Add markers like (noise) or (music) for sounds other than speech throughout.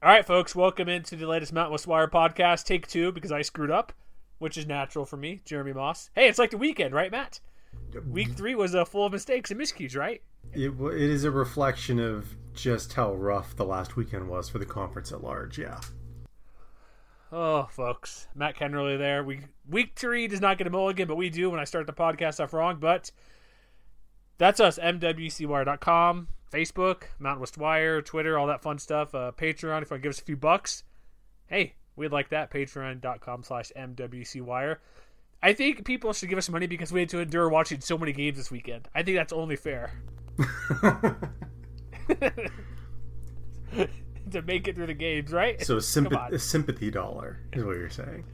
All right, folks, welcome into the latest Mountain West Wire podcast, take two, because I screwed up, which is natural for me, Jeremy Mauss. Hey, it's like the weekend, right, Matt? Week three was uh, full of mistakes and miscues, right? It, it is a reflection of just how rough the last weekend was for the conference at large. Yeah. Oh, folks, Matt Kennerly there. We week three does not get a mulligan, but we do when I start the podcast off wrong. But that's us, MWCWire.com, Facebook, Mountain West Wire, Twitter, all that fun stuff. Uh, Patreon, if you want to give us a few bucks, hey, we'd like that. Patreon.com slash MWCWire. I think people should give us money because we had to endure watching so many games this weekend. I think that's only fair. (laughs) to make it through the games, right? So a, sympathy dollar is what you're saying.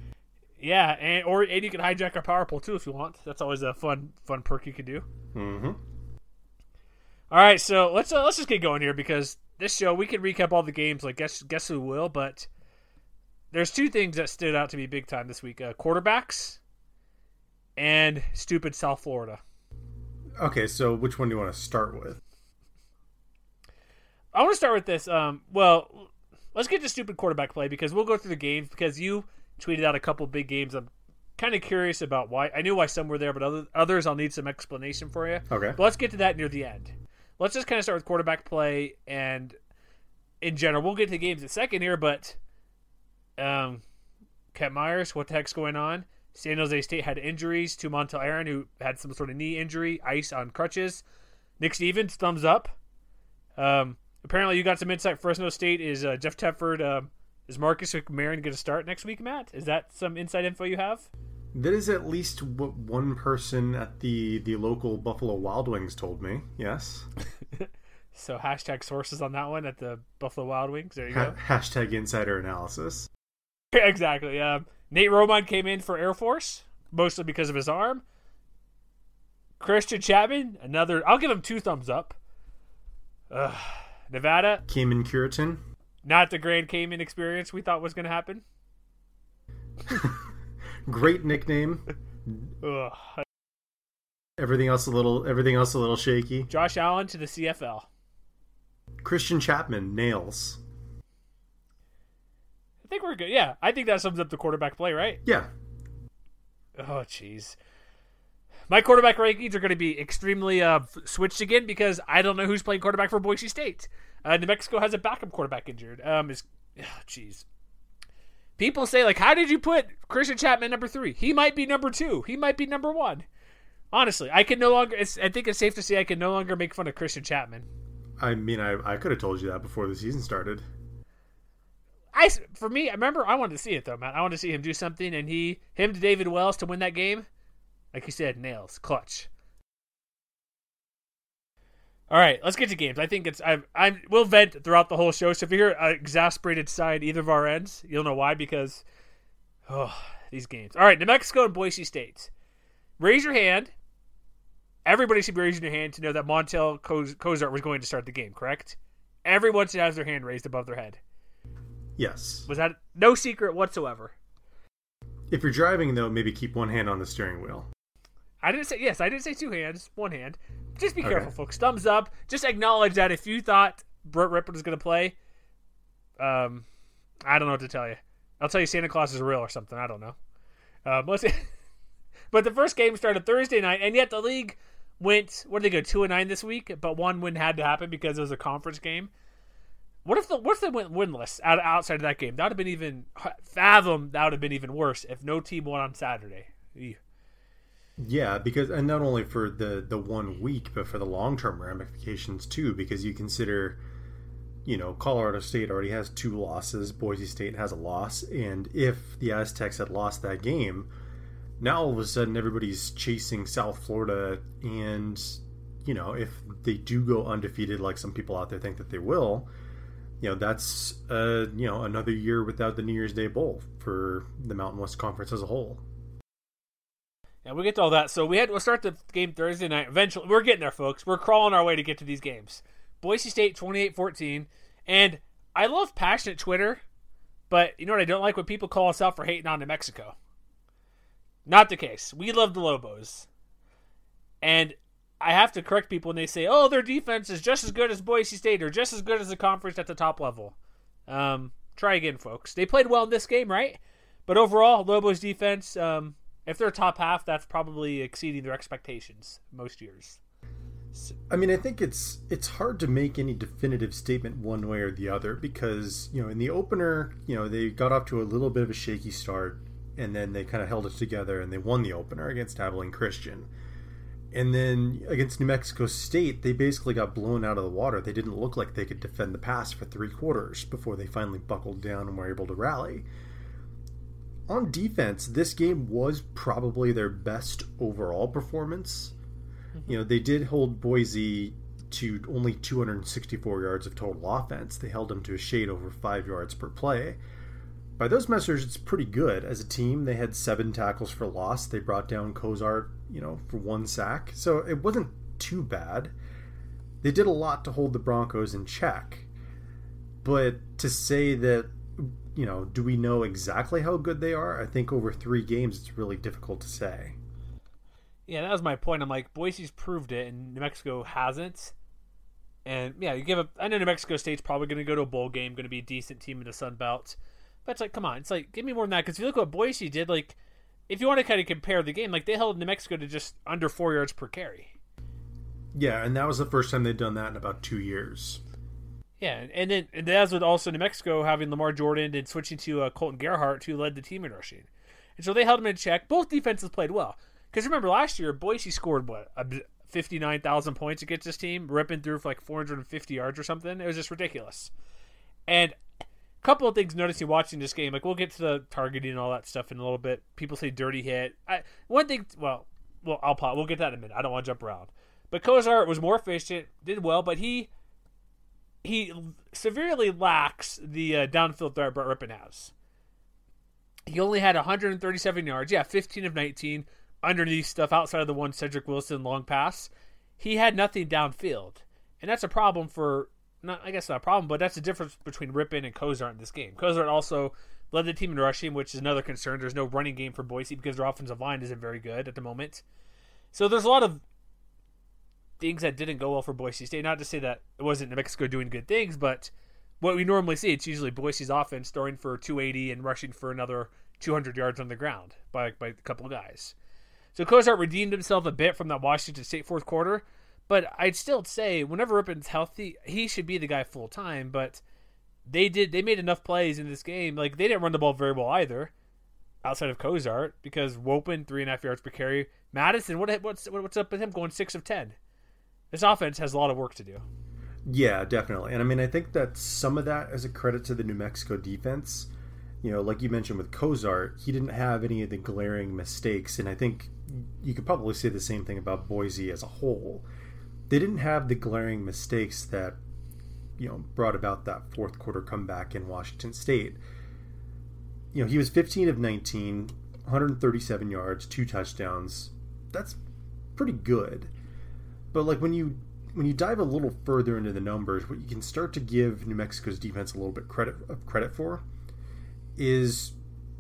Yeah, and or and you can hijack our power pool too if you want. That's always a fun fun perk you can do. Mm-hmm. All right, so let's uh, let's just get going here because this show we can recap all the games like guess guess who will, but there's two things that stood out to me big time this week: uh, quarterbacks and stupid South Florida. Okay, so which one do you want to start with? I want to start with this. Um, well, let's get to stupid quarterback play because we'll go through the games because you tweeted out a couple big games. I'm kind of curious about why. I knew why some were there, but other, others I'll need some explanation for you. Okay. But let's get to that near the end. Let's just kind of start with quarterback play and in general. We'll get to games in a second here, but um, Kent Myers, what the heck's going on? San Jose State had injuries to Montel Aaron, who had some sort of knee injury, ice on crutches. Nick Stevens, thumbs up. Um, apparently, you got some insight. Fresno State is uh, Jeff Tedford. Um, is Marcus McMaryion going to start next week, Matt? Is that some inside info you have? That is at least what one person at the the local Buffalo Wild Wings told me. Yes. (laughs) So hashtag sources on that one at the Buffalo Wild Wings. There you Ha- go. (laughs) hashtag insider analysis. exactly. Um, Nate Romine came in for Air Force, mostly because of his arm. Christian Chapman, another. I'll give him two thumbs up. Ugh. Nevada, Kaymen Cureton. not the Grand Cayman experience we thought was going to happen. (laughs) Great nickname. Ugh. Everything else a little everything else a little shaky. Josh Allen to the CFL. Christian Chapman nails. I think we're good. Yeah, I think that sums up the quarterback play, right? Yeah. Oh, jeez. My quarterback rankings are going to be extremely uh, switched again because I don't know who's playing quarterback for Boise State. Uh, New Mexico has a backup quarterback injured. Um, is oh, jeez. People say like, how did you put Christian Chapman number three? He might be number two. He might be number one. Honestly, I can no longer. It's, I think it's safe to say I can no longer make fun of Christian Chapman. I mean I, I could have told you that before the season started. I for me, I remember I wanted to see it though, man. I wanted to see him do something, and he, him to David Wells to win that game, like you said, nails, clutch. All right, let's get to games. I think it's I'm I'm we'll vent throughout the whole show. So if you hear an exasperated side either of our ends, you'll know why because oh these games. All right, New Mexico and Boise State. Raise your hand. Everybody should be raising their hand to know that Montell Koz- Cozart was going to start the game. Correct? Everyone should have their hand raised above their head. Yes. Was that no secret whatsoever? If you're driving though, maybe keep one hand on the steering wheel. I didn't say yes. I didn't say two hands, one hand. Just be Okay. careful, folks. Thumbs up. Just acknowledge that if you thought Brett Rypien was going to play, um, I don't know what to tell you. I'll tell you Santa Claus is real or something. I don't know. Um, let's (laughs) but the first game started Thursday night, and yet the league went. What did they go two and nine this week? But one win had to happen because it was a conference game. What if the what if they went winless out, outside of that game? That would have been even fathom. That would have been even worse if no team won on Saturday. Ew. Yeah, because and not only for the the one week, but for the long term ramifications too. Because you consider, you know, Colorado State already has two losses. Boise State has a loss, and if the Aztecs had lost that game, now all of a sudden everybody's chasing South Florida, and you know, if they do go undefeated, like some people out there think that they will, you know that's uh, you know another year without the New Year's Day Bowl for the Mountain West Conference as a whole. Yeah, we'll get to all that. So we had we'll start the game Thursday night. Eventually, we're getting there, folks. We're crawling our way to get to these games. Boise State 28-14. and I love passionate Twitter, but you know what I don't like when people call us out for hating on New Mexico. Not the case. We love the Lobos, and I have to correct people when they say, "Oh, their defense is just as good as Boise State or just as good as the conference at the top level." Um, try again, folks. They played well in this game, right? But overall, Lobos defense, um, if they're top half, that's probably exceeding their expectations most years. I mean, I think it's it's hard to make any definitive statement one way or the other because you know in the opener, you know they got off to a little bit of a shaky start, and then they kind of held it together and they won the opener against Abilene Christian. And then against New Mexico State, they basically got blown out of the water. They didn't look like they could defend the pass for three quarters before they finally buckled down and were able to rally. On defense, this game was probably their best overall performance. Mm-hmm. You know, they did hold Boise to only 264 yards of total offense. They held them to a shade over five yards per play. By those measures, it's pretty good. As a team, they had seven tackles for loss. They brought down Cozart you know, for one sack. So it wasn't too bad. They did a lot to hold the Broncos in check. But to say that, you know, do we know exactly how good they are? I think over three games, it's really difficult to say. Yeah, that was my point. I'm like, Boise's proved it, and New Mexico hasn't. And yeah, you give up. I know New Mexico State's probably going to go to a bowl game, going to be a decent team in the Sun Belt. But it's like, come on, it's like, give me more than that. Because if you look what Boise did, like, if you want to kind of compare the game, like they held New Mexico to just under four yards per carry. Yeah, and that was the first time they'd done that in about two years. Yeah, and then and that's with also New Mexico having Lamar Jordan and switching to uh, Coltin Gerhart, who led the team in rushing, and so they held him in check. Both defenses played well because remember last year Boise scored what fifty nine thousand points against this team, ripping through for like four hundred and fifty yards or something. It was just ridiculous. And a couple of things noticing watching this game. Like we'll get to the targeting and all that stuff in a little bit. People say dirty hit. I, one thing, well, well, I'll pause. We'll get that in a minute. I don't want to jump around. But Cozart was more efficient, did well, but he he severely lacks the uh, downfield threat Brett has. He only had 137 yards. Yeah, 15 of 19 underneath stuff outside of the one Cedric Wilson long pass. He had nothing downfield, and that's a problem for not I guess not a problem, but that's the difference between Rypien and Cozart in this game. Cozart also led the team in rushing, which is another concern. There's no running game for Boise because their offensive line isn't very good at the moment. So there's a lot of things that didn't go well for Boise State. Not to say that it wasn't New Mexico doing good things, but what we normally see, it's usually Boise's offense throwing for 280 and rushing for another 200 yards on the ground by by a couple of guys. So Cozart redeemed himself a bit from that Washington State fourth quarter, but I'd still say whenever Rypien's healthy, he should be the guy full time. But they did they made enough plays in this game. Like they didn't run the ball very well either, outside of Cozart because Wopen three and a half yards per carry. Mattison, what what's what's up with him going six of ten? This offense has a lot of work to do. Yeah, definitely. And I mean, I think that some of that is a credit to the New Mexico defense. You know, like you mentioned with Cozart, he didn't have any of the glaring mistakes, and I think you could probably say the same thing about Boise as a whole they didn't have the glaring mistakes that you know brought about that fourth quarter comeback in Washington State. You know, he was 15 of 19, 137 yards, two touchdowns. That's pretty good. But like when you when you dive a little further into the numbers, what you can start to give New Mexico's defense a little bit credit of credit for is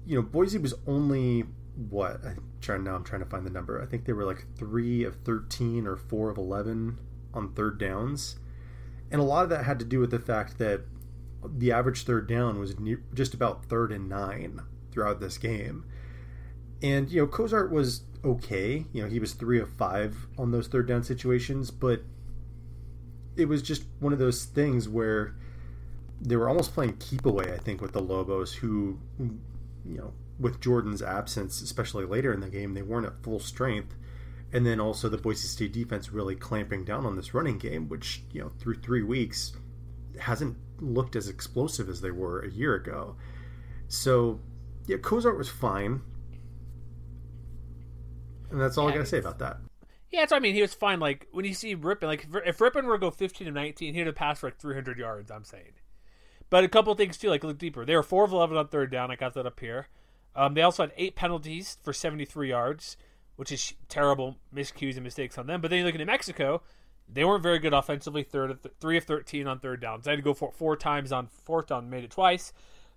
you know Boise was only what I'm trying now. I'm trying to find the number. I think they were like three of thirteen or four of eleven on third downs, and a lot of that had to do with the fact that the average third down was near, just about third and nine throughout this game. And you know, Cozart was okay. You know, he was three of five on those third down situations, but it was just one of those things where they were almost playing keep away. I think with the Lobos, who you know with Jordan's absence, especially later in the game, they weren't at full strength. And then also the Boise State defense really clamping down on this running game, which, you know, through three weeks hasn't looked as explosive as they were a year ago. So, yeah, Cozart was fine. And that's all yeah, I got to say about that. Yeah, that's what I mean. He was fine. Like, when you see Rypien, like, if Rypien were to go 15 to 19, he'd have passed for like 300 yards, I'm saying. But a couple things too, like look deeper. They were four of eleven on third down. I got that up here. Um, they also had eight penalties for seventy three yards, which is terrible miscues and mistakes on them. But then you look at New Mexico, they weren't very good offensively. Third of th- three of thirteen on third downs. They had to go for four times on fourth down, made it twice.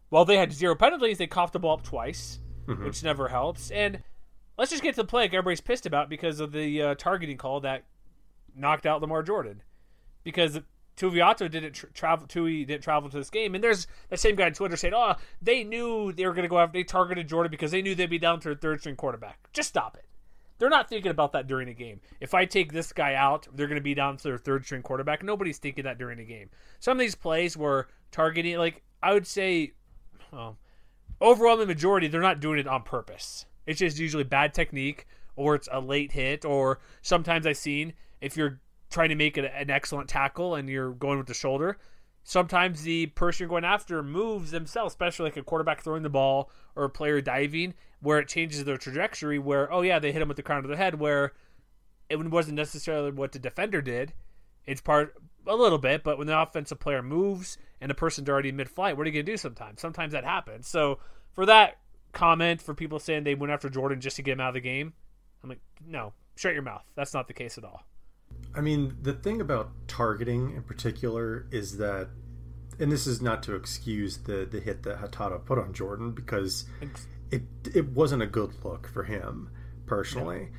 While they had zero penalties, they coughed the ball up twice, mm-hmm. which never helps. And let's just get to the play everybody's pissed about because of the uh, targeting call that knocked out Lamar Jordan. Because Tuivalu didn't tra- travel. Tui didn't travel to this game, and there's that same guy on Twitter saying, "Oh, they knew they were going to go after. They targeted Jordan because they knew they'd be down to a third string quarterback. Just stop it. They're not thinking about that during a game. If I take this guy out, they're going to be down to their third string quarterback. Nobody's thinking that during a game. Some of these plays were targeting. Like I would say, well, overwhelming majority, they're not doing it on purpose. It's just usually bad technique, or it's a late hit, or sometimes I've seen if you're trying to make an excellent tackle and you're going with the shoulder, sometimes the person you're going after moves themselves, especially like a quarterback throwing the ball or a player diving, where it changes their trajectory. Where oh yeah, they hit him with the crown of the head, where it wasn't necessarily what the defender did. It's part a little bit, but when the offensive player moves and the person's already mid-flight, what are you gonna do? Sometimes, sometimes that happens. So for that comment, for people saying they went after Jordan just to get him out of the game, I'm like, no, shut your mouth. That's not the case at all. I mean, the thing about targeting in particular is that, and this is not to excuse the the hit that Hatada put on Jordan because it it wasn't a good look for him personally. Yeah.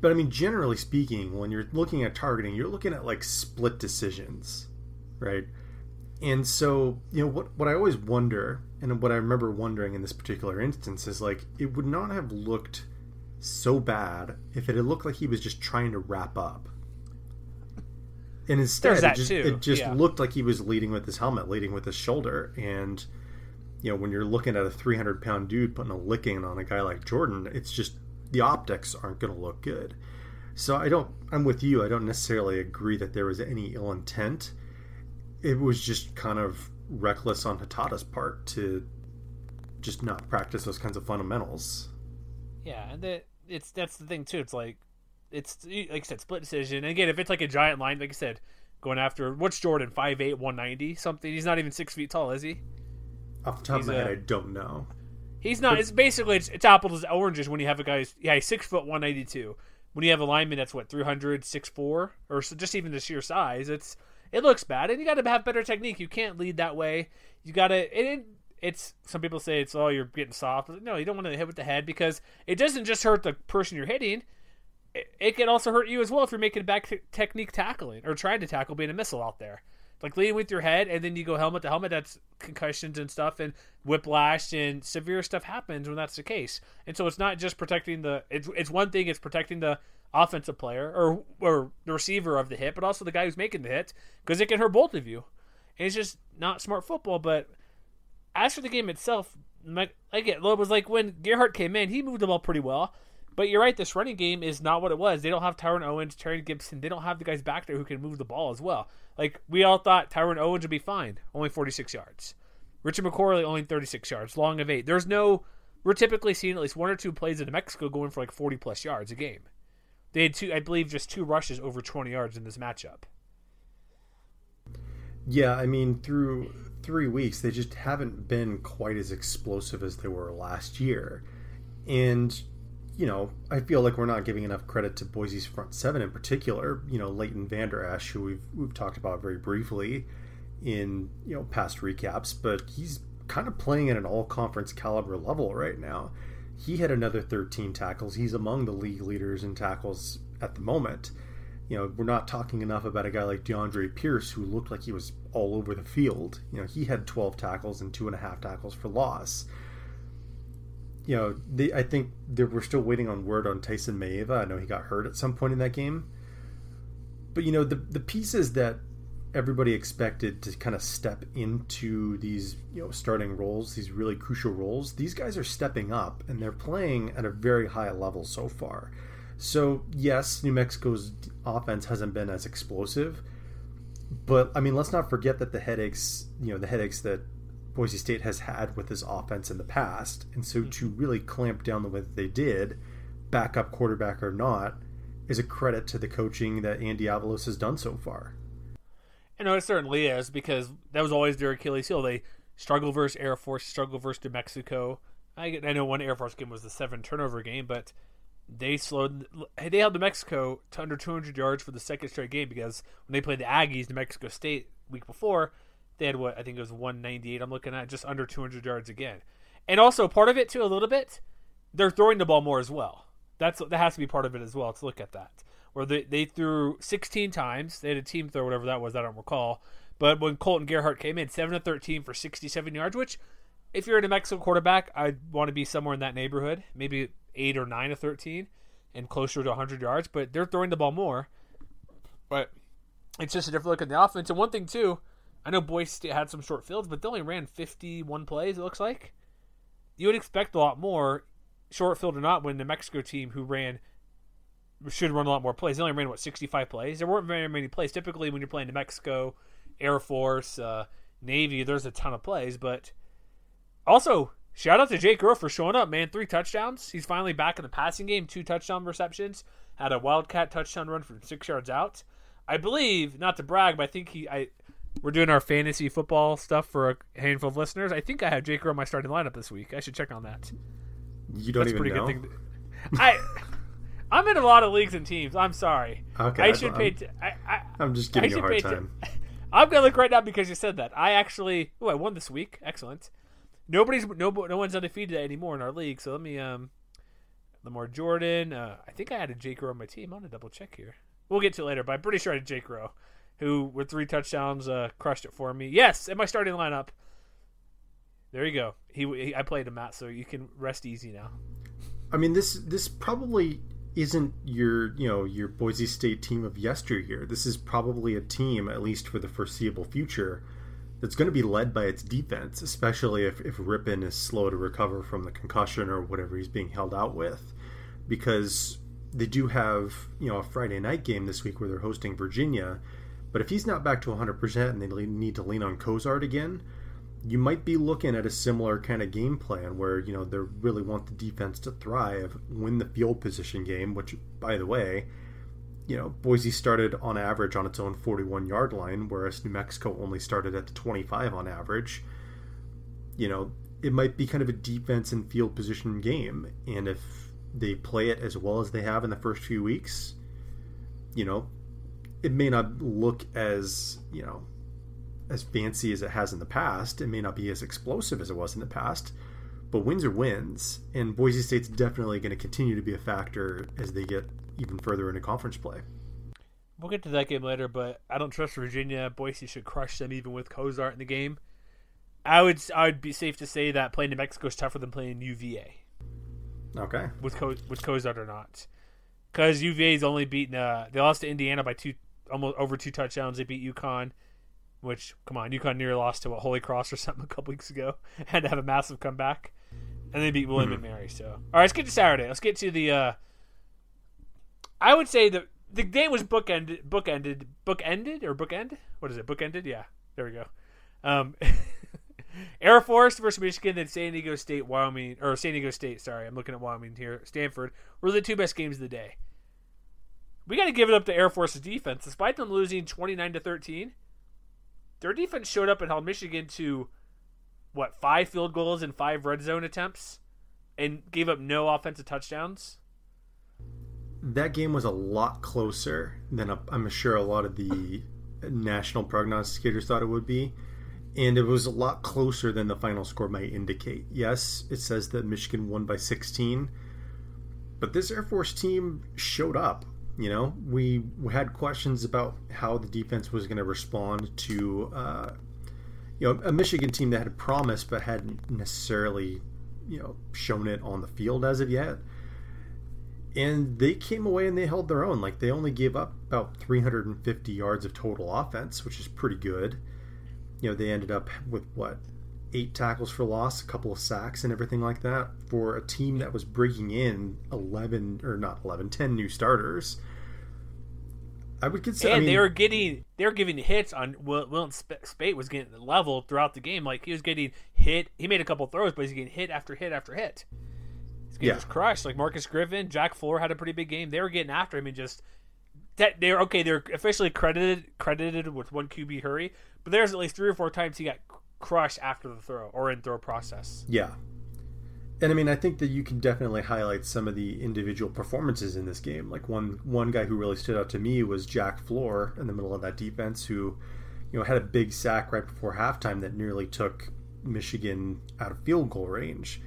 But I mean, generally speaking, when you're looking at targeting, you're looking at like split decisions, right? And so, you know, what what I always wonder, and what I remember wondering in this particular instance is like, it would not have looked so bad if it had looked like he was just trying to wrap up. And instead it just, it just yeah. looked like he was leading with his helmet leading with his shoulder. And you know when you're looking at a 300 pound dude putting a licking on a guy like jordan it's just the optics aren't going to look good. So i don't i'm with you. I don't necessarily agree that there was any ill intent it was just kind of reckless on hatata's part to just not practice those kinds of fundamentals yeah and that it's that's the thing too it's like it's like I said, split decision. And again, if it's like a giant line, like I said, going after what's Jordan 5'8", 190 something. He's not even six feet tall, is he? Off the top he's of my a, head, I don't know. He's not. But, it's basically it's, it's apples to oranges when you have a guy. Yeah, he's six foot one ninety two. When you have a lineman that's what 300, 6'4", or so just even the sheer size, it's it looks bad, and you got to have better technique. You can't lead that way. You got to. It, it's some people say it's oh you're getting soft. No, you don't want to hit with the head because it doesn't just hurt the person you're hitting it, can also hurt you as well if you're making a back t- technique tackling or trying to tackle being a missile out there. Like leading with your head and then you go helmet to helmet, that's concussions and stuff and whiplash and severe stuff happens when that's the case. And so it's not just protecting the it's it's one thing it's protecting the offensive player or or the receiver of the hit, but also the guy who's making the hit because it can hurt both of you. And it's just not smart football. But as for the game itself, like again, it was like when Gerhart came in, he moved the ball pretty well. But you're right, this running game is not what it was. They don't have Tyrone Owens, Teriyon Gipson. They don't have the guys back there who can move the ball as well. Like, we all thought Tyrone Owens would be fine, only 46 yards. Richard McQuarley, only 36 yards, long of eight. There's no, we're typically seeing at least one or two plays in Mexico going for like 40 plus yards a game. They had two, I believe, just two rushes over 20 yards in this matchup. Yeah, I mean, through three weeks, they just haven't been quite as explosive as they were last year. And you know, I feel like we're not giving enough credit to Boise's front seven in particular. You know, Leighton Vander Esch, who we've we've talked about very briefly in you know past recaps, but he's kind of playing at an all conference caliber level right now. He had another 13 tackles. He's among the league leaders in tackles at the moment. You know, we're not talking enough about a guy like DeAndre Pierce, who looked like he was all over the field. You know, he had 12 tackles and two and a half tackles for loss you know, the, I think we're still waiting on word on Tyson Maeva. I know he got hurt at some point in that game. But, you know, the, the pieces that everybody expected to kind of step into these, you know, starting roles, these really crucial roles, these guys are stepping up and they're playing at a very high level so far. So, yes, New Mexico's offense hasn't been as explosive. But, I mean, let's not forget that the headaches, you know, the headaches that Boise State has had with this offense in the past. And so to mm-hmm. really clamp down the way that they did, backup quarterback or not, is a credit to the coaching that Andy Avalos has done so far. You know, it certainly is because that was always their Achilles heel. They struggle versus Air Force, struggle versus New Mexico. I, I know one Air Force game was the seven turnover game, but they slowed. They held New Mexico to under 200 yards for the second straight game because when they played the Aggies, New Mexico State week before, they had what I think it was 198. I'm looking at just under 200 yards again, and also part of it too a little bit, they're throwing the ball more as well. That's that has to be part of it as well. To look at that, where they they threw 16 times. They had a team throw whatever that was. I don't recall. But when Coltin Gerhart came in, seven to 13 for 67 yards, which if you're a New Mexico quarterback, I'd want to be somewhere in that neighborhood, maybe eight or nine to 13 and closer to 100 yards, but they're throwing the ball more. But it's just a different look at the offense. And one thing, too, I know Boise had some short fields, but they only ran 51 plays, it looks like. You would expect a lot more, short field or not, when the Mexico team who ran should run a lot more plays. They only ran, what, 65 plays? There weren't very many plays. Typically, when you're playing New Mexico, Air Force, uh, Navy, there's a ton of plays. But also, shout out to Jake Roh for showing up, man. Three touchdowns. He's finally back in the passing game, two touchdown receptions. Had a Wildcat touchdown run from six yards out. I believe, not to brag, but I think he. I we're doing our fantasy football stuff for a handful of listeners. I think I have Jake Roh in my starting lineup this week. I should check on that. You don't That's even pretty know. good thing. to- (laughs) I I'm in a lot of leagues and teams. I'm sorry. Okay, I I'm- should pay. T- I, I I'm just I you a hard time. T- (laughs) I'm gonna look right now because you said that. I actually, oh, I won this week. Excellent. Nobody's no no one's undefeated anymore in our league. So let me um, Lamar Jordan. Uh, I think I had a Jake Roh on my team. I'm gonna double check here. We'll get to it later, but I'm pretty sure I had Jake Roh, who with three touchdowns uh, crushed it for me. Yes, in my starting lineup. There you go. He, he I played him out, so you can rest easy now. I mean, this this probably isn't your you know your Boise State team of yesteryear. This is probably a team, at least for the foreseeable future, that's going to be led by its defense, especially if if Rypien is slow to recover from the concussion or whatever he's being held out with, because they do have you know a Friday night game this week where they're hosting Virginia. But if he's not back to 100% and they need to lean on Cozart again, you might be looking at a similar kind of game plan where you know they really want the defense to thrive, win the field position game. Which, by the way, you know Boise started on average on its own 41 yard line, whereas New Mexico only started at the 25 on average. You know it might be kind of a defense and field position game, and if they play it as well as they have in the first few weeks, you know it may not look as you know as fancy as it has in the past. It may not be as explosive as it was in the past, but wins are wins, and Boise State's definitely going to continue to be a factor as they get even further into conference play. We'll get to that game later, but I don't trust Virginia. Boise should crush them even with Cozart in the game. I would I would be safe to say that playing New Mexico is tougher than playing UVA Okay. with Co- with Cozart or not, because UVA's only beaten uh, they lost to Indiana by two almost over two touchdowns. They beat UConn, which come on UConn nearly lost to what Holy Cross or something a couple weeks ago, (laughs) had to have a massive comeback, and they beat William and Mary. So all right, let's get to Saturday. Let's get to the. Uh, I would say the the game was bookended, bookended, bookended or bookend. What is it? Bookended? Yeah, there we go. Um, (laughs) Air Force versus Michigan, then San Diego State, Wyoming, or San Diego State. Sorry, I'm looking at Wyoming here. Stanford were the two best games of the day. We got to give it up to Air Force's defense, despite them losing 29 to 13. Their defense showed up and held Michigan to what five field goals and five red zone attempts, and gave up no offensive touchdowns. That game was a lot closer than I'm sure a lot of the national prognosticators thought it would be. And it was a lot closer than the final score might indicate. Yes, it says that Michigan won by 16, but this Air Force team showed up. You know, we, had questions about how the defense was going to respond to, uh, you know, a Michigan team that had promise but hadn't necessarily, you know, shown it on the field as of yet and they came away and they held their own. Like they only gave up about 350 yards of total offense, which is pretty good. You know, they ended up with what eight tackles for loss, a couple of sacks, and everything like that for a team that was bringing in 11 or not 11, 10 new starters. I would consider. And I mean, they were getting they were giving hits on Will, Will Speight was getting level throughout the game. Like he was getting hit. He made a couple throws, but he's getting hit after hit after hit. His game Yeah. was crushed. Like Marcus Griffin, Jack Fuller had a pretty big game. They were getting after him and just that they're okay. They're officially credited credited with one QB hurry, but there's at least three or four times he got crushed after the throw or in throw process. Yeah. And I mean, I think that you can definitely highlight some of the individual performances in this game. Like one one guy who really stood out to me was Jack Flor in the middle of that defense, who you know had a big sack right before halftime that nearly took Michigan out of field goal range.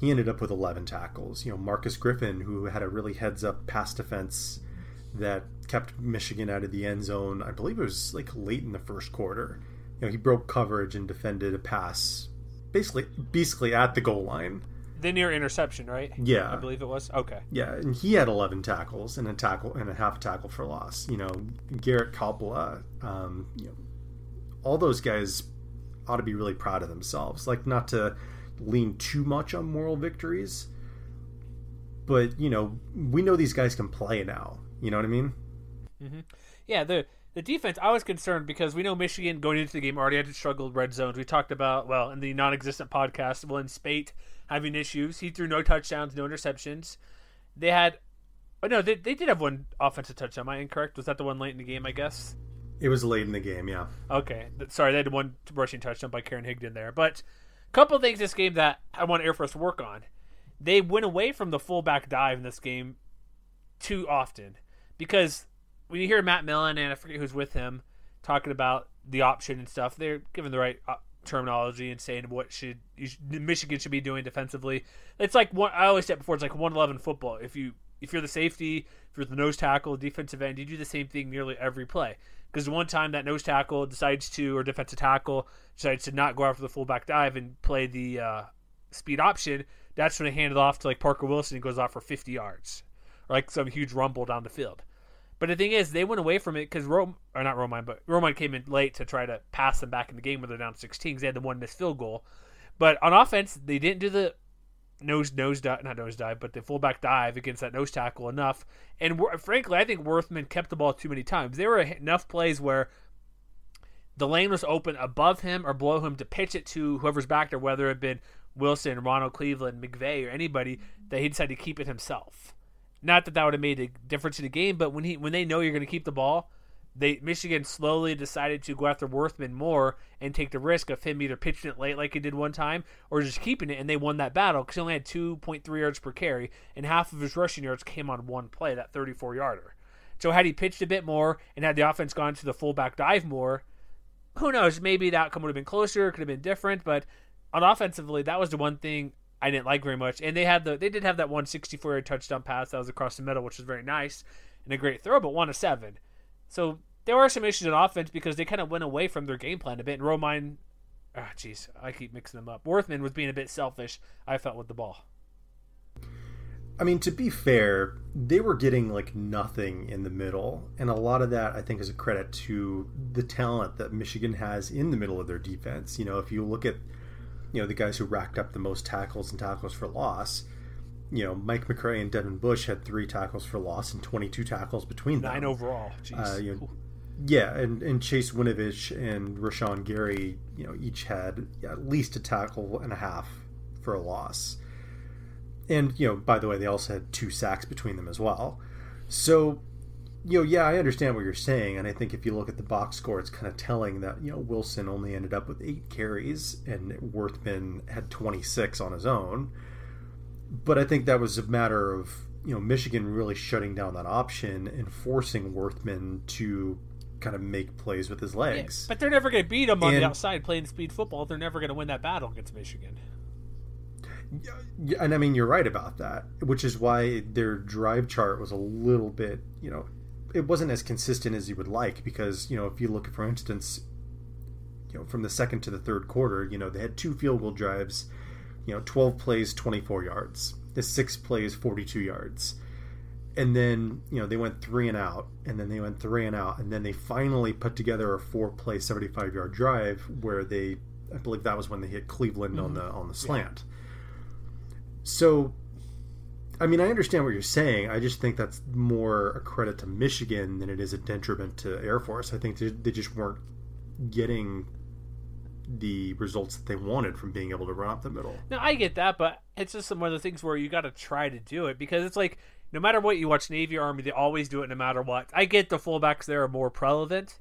He ended up with 11 tackles. You know, Marcus Griffin, who had a really heads up pass defense that kept Michigan out of the end zone. I believe it was like late in the first quarter. You know, he broke coverage and defended a pass, basically, basically at the goal line. The near interception, right? Yeah, I believe it was. Okay. Yeah, and he had 11 tackles and a tackle and a half tackle for loss. You know, Garrett Coppola, um, you know, all those guys ought to be really proud of themselves. Like, not to lean too much on moral victories, but you know, we know these guys can play now. You know what I mean? Mm-hmm. Yeah, the the defense. I was concerned because we know Michigan going into the game already had to struggle red zones. We talked about well in the non-existent podcast. Will Speight having issues. He threw no touchdowns, no interceptions. They had, oh no, they they did have one offensive touchdown. Am I incorrect? Was that the one late in the game? I guess. It was late in the game, yeah. Okay, sorry, they had one rushing touchdown by Karan Higdon there, but a couple things this game that I want Air Force to work on. They went away from the fullback dive in this game too often because when you hear Matt Millen and I forget who's with him talking about the option and stuff, they're given the right uh, terminology and saying what should, Michigan should be doing defensively. It's like one I always said before. It's like one eleven football. If you if you're the safety, if you're the nose tackle, defensive end, you do the same thing nearly every play. Because one time that nose tackle decides to, or defensive tackle decides to not go after the fullback dive and play the uh, speed option, that's when they hand it off to like Parker Wilson and goes off for 50 yards, or like some huge rumble down the field. But the thing is, they went away from it because Rome, or not Romine, but Romine came in late to try to pass them back in the game when they're down 16. because They had the one missed field goal, but on offense, they didn't do the nose nose dive, not nose dive, but the fullback dive against that nose tackle enough. And frankly, I think Worthman kept the ball too many times. There were enough plays where the lane was open above him or below him to pitch it to whoever's back there, whether it had been Wilson, Ronald Cleveland, McVeigh, or anybody, that he decided to keep it himself. Not that that would have made a difference in the game, but when he when they know you're going to keep the ball, they Michigan slowly decided to go after Worthman more and take the risk of him either pitching it late like he did one time or just keeping it, and they won that battle because he only had 2.3 yards per carry, and half of his rushing yards came on one play, that 34 yarder. So had he pitched a bit more and had the offense gone to the fullback dive more, who knows? Maybe the outcome would have been closer, could have been different, but on offensively, that was the one thing I didn't like very much. And they had the they did have that 164 yard touchdown pass that was across the middle, which was very nice and a great throw, but one of seven. So there were some issues in offense because they kind of went away from their game plan a bit. And Romine, ah, jeez, I keep mixing them up. Worthman was being a bit selfish. I felt with the ball. I mean, to be fair, they were getting like nothing in the middle, and a lot of that I think is a credit to the talent that Michigan has in the middle of their defense. You know, if you look at you know the guys who racked up the most tackles and tackles for loss. You know, Mike McCray and Devin Bush had three tackles for loss and 22 tackles between them. Nine overall. Uh, you know, yeah, and, and Chase Winovich and Rashan Gary, you know, each had at least a tackle and a half for a loss. And, you know, by the way, they also had two sacks between them as well. So you know, yeah, I understand what you're saying, and I think if you look at the box score, it's kind of telling that you know Wilson only ended up with eight carries and Worthman had 26 on his own. But I think that was a matter of you know Michigan really shutting down that option and forcing Worthman to kind of make plays with his legs. Yeah, but they're never going to beat him on and, the outside playing speed football. They're never going to win that battle against Michigan. And I mean you're right about that, which is why their drive chart was a little bit, you know, it wasn't as consistent as you would like because you know if you look for instance you know from the second to the third quarter you know they had two field goal drives you know 12 plays 24 yards the six plays 42 yards and then you know they went three and out and then they went three and out and then they finally put together a four play 75 yard drive where they i believe that was when they hit cleveland mm-hmm. on the on the slant yeah. so I mean, I understand what you're saying. I just think that's more a credit to Michigan than it is a detriment to Air Force. I think they just weren't getting the results that they wanted from being able to run up the middle. No, I get that, but it's just one of the things where you got to try to do it because it's like no matter what you watch Navy Army, they always do it no matter what. I get the fullbacks there are more prevalent,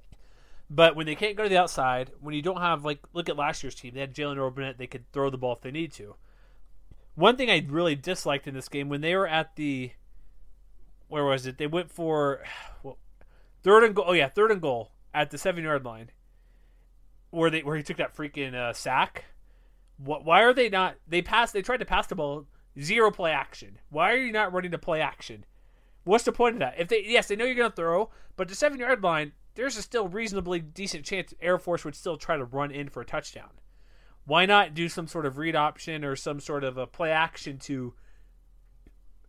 but when they can't go to the outside, when you don't have like look at last year's team, they had Jalen Robinette, they could throw the ball if they need to. One thing I really disliked in this game when they were at the where was it? They went for (sighs) well, third and goal. Oh yeah, third and goal at the seven yard line, where they where he took that freaking uh, sack. What? Why are they not? They passed. They tried to pass the ball. Zero play action. Why are you not running to play action? What's the point of that? If they yes, they know you're going to throw, but the seven yard line, there's a still reasonably decent chance Air Force would still try to run in for a touchdown. Why not do some sort of read option or some sort of a play action to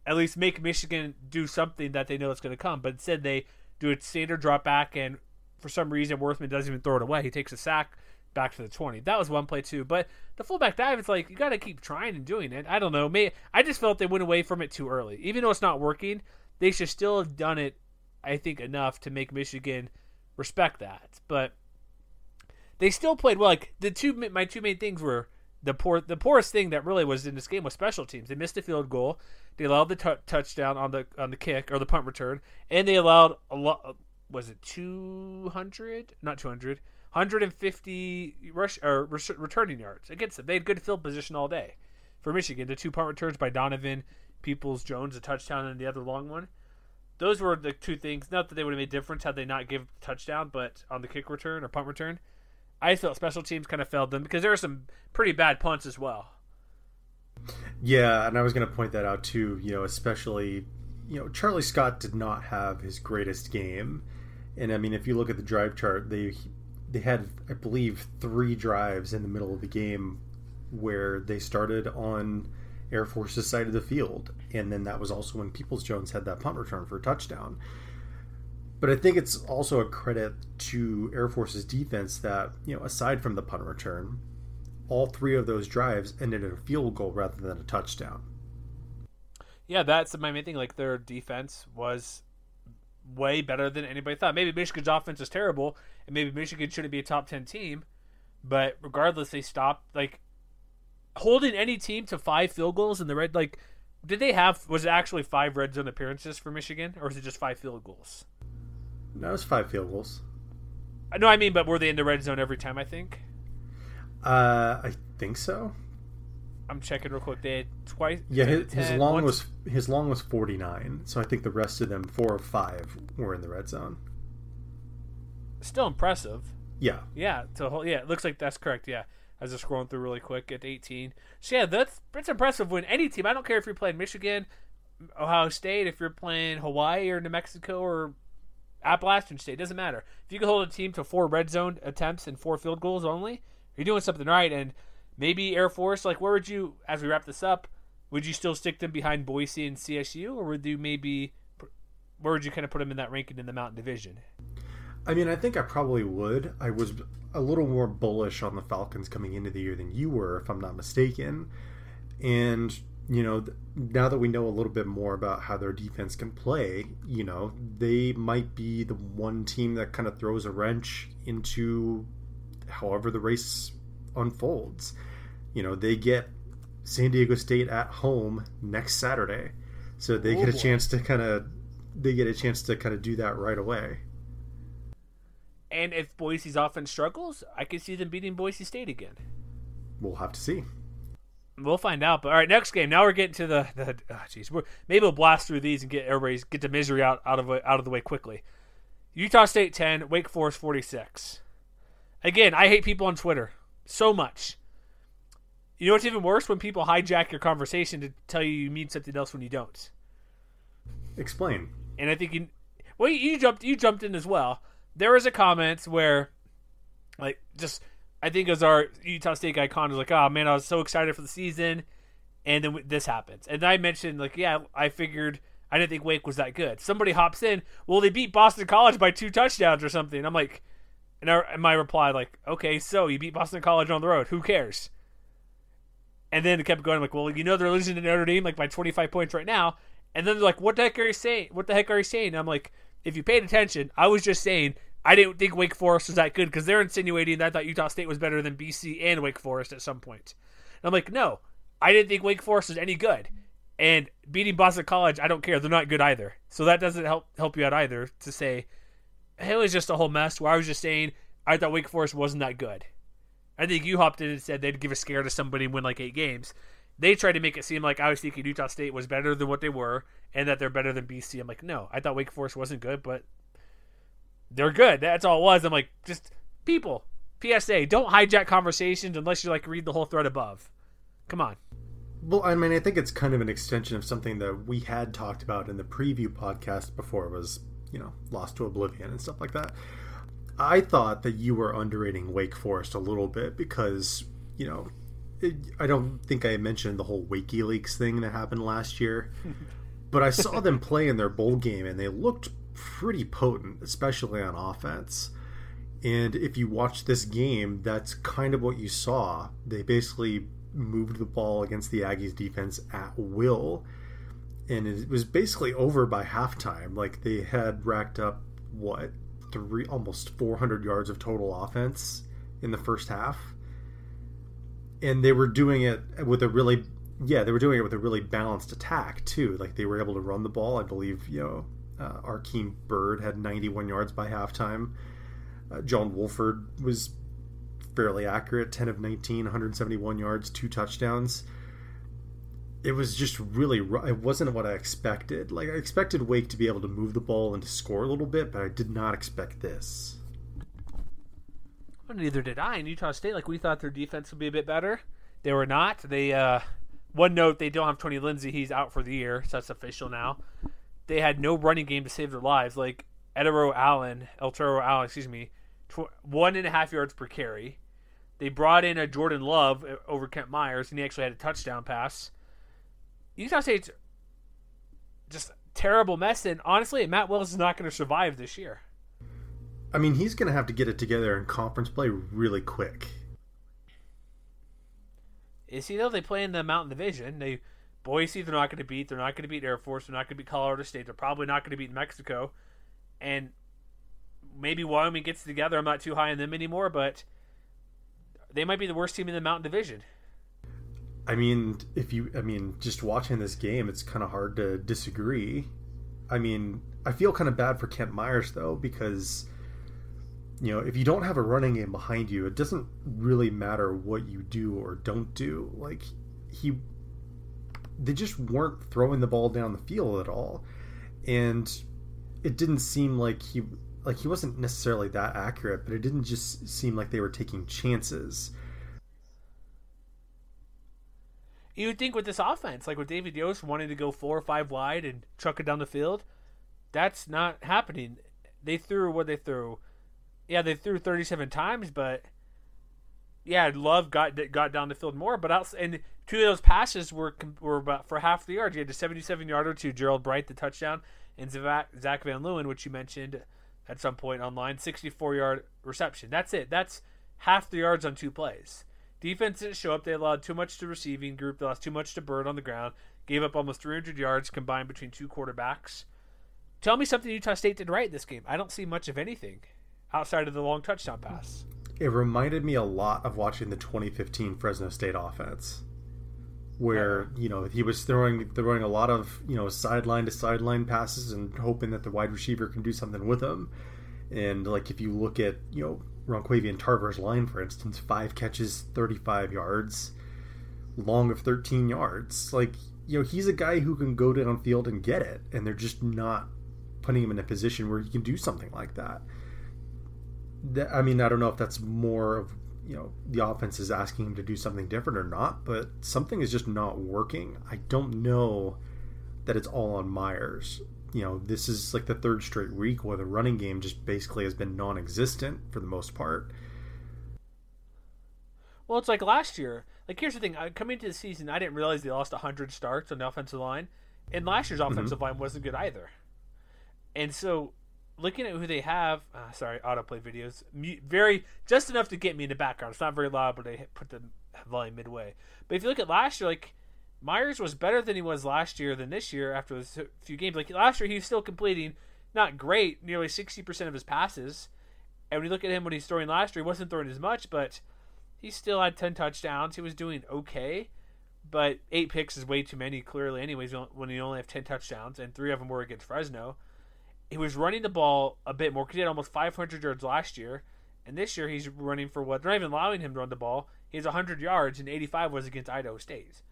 at least make Michigan do something that they know is going to come? But instead, they do a standard drop back, and for some reason, Worthman doesn't even throw it away. He takes a sack back to the 20. That was one play, too. But the fullback dive, it's like you got to keep trying and doing it. I don't know. May I just felt they went away from it too early. Even though it's not working, they should still have done it, I think, enough to make Michigan respect that. But they still played well. Like the two, my two main things were the poor, the poorest thing that really was in this game was special teams. They missed a field goal. They allowed the t- touchdown on the on the kick or the punt return, and they allowed a lot. Was it two hundred? Not two hundred. 150 rush or returning yards against them. They had good field position all day. For Michigan, the two punt returns by Donovan, Peoples Jones, a touchdown, and the other long one. Those were the two things. Not that they would have made a difference had they not give touchdown, but on the kick return or punt return, I felt special teams kind of failed them because there were some pretty bad punts as well. Yeah, and I was going to point that out too. You know, especially you know Charlie Scott did not have his greatest game, and I mean if you look at the drive chart, they they had I believe three drives in the middle of the game where they started on Air Force's side of the field, and then that was also when Peoples Jones had that punt return for a touchdown. But I think it's also a credit to Air Force's defense that, you know, aside from the punt return, all three of those drives ended in a field goal rather than a touchdown. Yeah, that's my main thing. Like their defense was way better than anybody thought. Maybe Michigan's offense is terrible, and maybe Michigan shouldn't be a top ten team. But regardless, they stopped like holding any team to five field goals in the red. Like, did they have? Was it actually five red zone appearances for Michigan, or was it just five field goals? No, it was five field goals. No, I mean, but were they in the red zone every time? I think. Uh, I think so. I'm checking real quick. They had twice. Yeah, his, 10, his long once... was his long was 49. So I think the rest of them, four or five, were in the red zone. Still impressive. Yeah. Yeah. To yeah, it looks like that's correct. Yeah. As I was just scrolling through really quick at 18. So yeah, that's it's impressive when any team. I don't care if you're playing Michigan, Ohio State, if you're playing Hawaii or New Mexico or Appalachian State, doesn't matter. If you can hold a team to four red zone attempts and four field goals only, you're doing something right. And maybe Air Force, like, where would you, as we wrap this up, would you still stick them behind Boise and CSU, or would you maybe, where would you kind of put them in that ranking in the Mountain Division? I mean, I think I probably would. I was a little more bullish on the Falcons coming into the year than you were, if I'm not mistaken. And you know, now that we know a little bit more about how their defense can play, you know, they might be the one team that kind of throws a wrench into however the race unfolds. You know, they get San Diego State at home next Saturday. So they oh get a boy. chance to kind of they get a chance to kind of do that right away. And if Boise's offense struggles, I can see them beating Boise State again. We'll have to see. We'll find out. But all right, next game. Now we're getting to the the. Ah, jeez, oh, maybe we'll blast through these and get everybody's get the misery out out of out of the way quickly. Utah State ten, Wake Forest forty six. Again, I hate people on Twitter so much. You know what's even worse when people hijack your conversation to tell you you mean something else when you don't. Explain. And I think you, well, you jumped you jumped in as well. There was a comment where, like, just I think as our Utah State guy Con was like, "Oh man, I was so excited for the season," and then this happens. And I mentioned like, "Yeah, I figured I didn't think Wake was that good." Somebody hops in, "Well, they beat Boston College by two touchdowns or something." I'm like, and, I, and my reply like, "Okay, so you beat Boston College on the road. Who cares?" And then it kept going. I'm like, "Well, you know they're losing to Notre Dame like by 25 points right now." And then they're like, "What the heck are you saying? What the heck are you saying?" And I'm like, "If you paid attention, I was just saying I didn't think Wake Forest was that good because they're insinuating that I thought Utah State was better than BC and Wake Forest at some point. And I'm like, no, I didn't think Wake Forest was any good. And beating Boston College, I don't care. They're not good either. So that doesn't help help you out either to say it was just a whole mess. Where I was just saying I thought Wake Forest wasn't that good. I think you hopped in and said they'd give a scare to somebody and win like eight games. They tried to make it seem like I was thinking Utah State was better than what they were and that they're better than BC. I'm like, no, I thought Wake Forest wasn't good, but they're good. That's all it was. I'm like, just people, PSA, don't hijack conversations unless you like read the whole thread above. Come on. Well, I mean, I think it's kind of an extension of something that we had talked about in the preview podcast before it was, you know, lost to oblivion and stuff like that. I thought that you were underrating Wake Forest a little bit because, you know, it, I don't think I mentioned the whole WikiLeaks thing that happened last year, (laughs) but I saw them play in their bowl game and they looked pretty potent, especially on offense. And if you watch this game, that's kind of what you saw. They basically moved the ball against the Aggies defense at will. And it was basically over by halftime. Like they had racked up what three almost 400 yards of total offense in the first half. And they were doing it with a really yeah, they were doing it with a really balanced attack too. Like they were able to run the ball. I believe, you know, uh, Akeem Byrd had 91 yards by halftime. Uh, John Wolford was fairly accurate 10 of 19, 171 yards, two touchdowns. It was just really, it wasn't what I expected. Like, I expected Wake to be able to move the ball and to score a little bit, but I did not expect this. Well, neither did I. In Utah State, like, we thought their defense would be a bit better. They were not. They, uh, one note, they don't have Tony Lindsey. He's out for the year, so that's official now. They had no running game to save their lives. Like, Edero Allen, El Toro Allen, excuse me, tw- one and a half yards per carry. They brought in a Jordan Love uh, over Kent Myers, and he actually had a touchdown pass. Utah State's just terrible mess, and honestly, Matt Wells is not going to survive this year. I mean, he's going to have to get it together in conference play really quick. Is he though? They play in the Mountain Division. They Boise, they're not going to beat. They're not going to beat Air Force. They're not going to beat Colorado State. They're probably not going to beat Mexico. And maybe Wyoming gets together. I'm not too high on them anymore, but they might be the worst team in the Mountain Division. I mean, if you, I mean, just watching this game, it's kind of hard to disagree. I mean, I feel kind of bad for Kent Myers though because you know if you don't have a running game behind you, it doesn't really matter what you do or don't do. Like he, they just weren't throwing the ball down the field at all, and it didn't seem like he like he wasn't necessarily that accurate, but it didn't just seem like they were taking chances. You would think with this offense, like with David Yost wanting to go four or five wide and chuck it down the field, that's not happening. They threw what they threw. Yeah, they threw 37 times, but yeah, Love got got down the field more. But else, and two of those passes were were about for half the yard. You had a 77 yarder to Gerald Bright, the touchdown, and Zach, Van Leeuwen, which you mentioned at some point online, 64 yard reception. That's it. That's half the yards on two plays. Defense didn't show up. They allowed too much to receiving group. They lost too much to Byrd on the ground. Gave up almost 300 yards combined between two quarterbacks. Tell me something Utah State did right in this game. I don't see much of anything outside of the long touchdown pass. It reminded me a lot of watching the 2015 Fresno State offense, where you know he was throwing throwing a lot of you know sideline to sideline passes and hoping that the wide receiver can do something with them. And like if you look at you know Ron'quavion Tarver's line, for instance, five catches, 35 yards, long of 13 yards. Like, you know, he's a guy who can go downfield and get it, and they're just not putting him in a position where he can do something like that. that I mean, I don't know if that's more of, you know, the offense is asking him to do something different or not, but something is just not working. I don't know that it's all on Myers you know, this is like the third straight week where the running game just basically has been non existent for the most part. Well, it's like last year. Like, here's the thing: coming into the season, I didn't realize they lost 100 starts on the offensive line, and last year's offensive mm-hmm. line wasn't good either. And so, looking at who they have, uh, sorry, autoplay videos, very just enough to get me in the background. It's not very loud, but they put the volume midway. But if you look at last year, like Myers was better than he was last year than this year after a few games. Like last year, he was still completing not great, nearly 60% of his passes. And when you look at him when he's throwing last year, he wasn't throwing as much, but he still had 10 touchdowns. He was doing okay, but eight picks is way too many, clearly, anyways, when you only have 10 touchdowns, and three of them were against Fresno. He was running the ball a bit more because he had almost 500 yards last year, and this year he's running for what? They're not even allowing him to run the ball. He has 100 yards, and 85 was against Idaho State.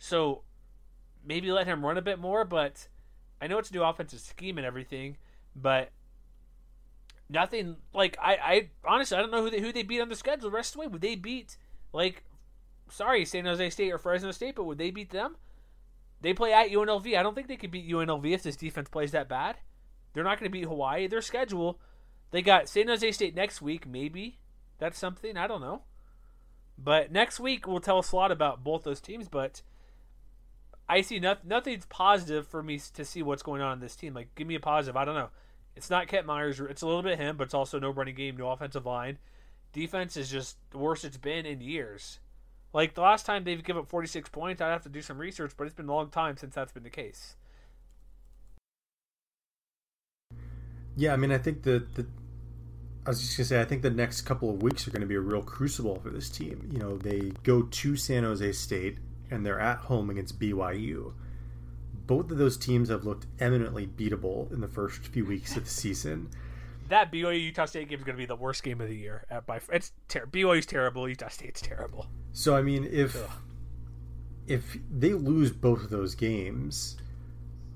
So maybe let him run a bit more, but I know it's a new offensive scheme and everything, but nothing like I, I honestly I don't know who they who they beat on the schedule the rest of the way. Would they beat like sorry, San Jose State or Fresno State, but would they beat them? They play at UNLV. I don't think they could beat UNLV if this defense plays that bad. They're not going to beat Hawaii. Their schedule, they got San Jose State next week. Maybe that's something. I don't know. But next week will tell us a lot about both those teams. But I see nothing. Nothing's positive for me to see what's going on in this team. Like, give me a positive. I don't know. It's not Kent Myers. It's a little bit him, but it's also no running game, no offensive line. Defense is just the worst it's been in years. Like the last time they've given up 46 points, I'd have to do some research, but it's been a long time since that's been the case. Yeah, I mean, I think the the I was just gonna say, I think the next couple of weeks are going to be a real crucible for this team. You know, they go to San Jose State and they're at home against BYU both of those teams have looked eminently beatable in the first few weeks of the season. (laughs) That BYU Utah State game is going to be the worst game of the year. At by it's ter- BYU's terrible. Utah State's terrible. So I mean, if Ugh. if they lose both of those games,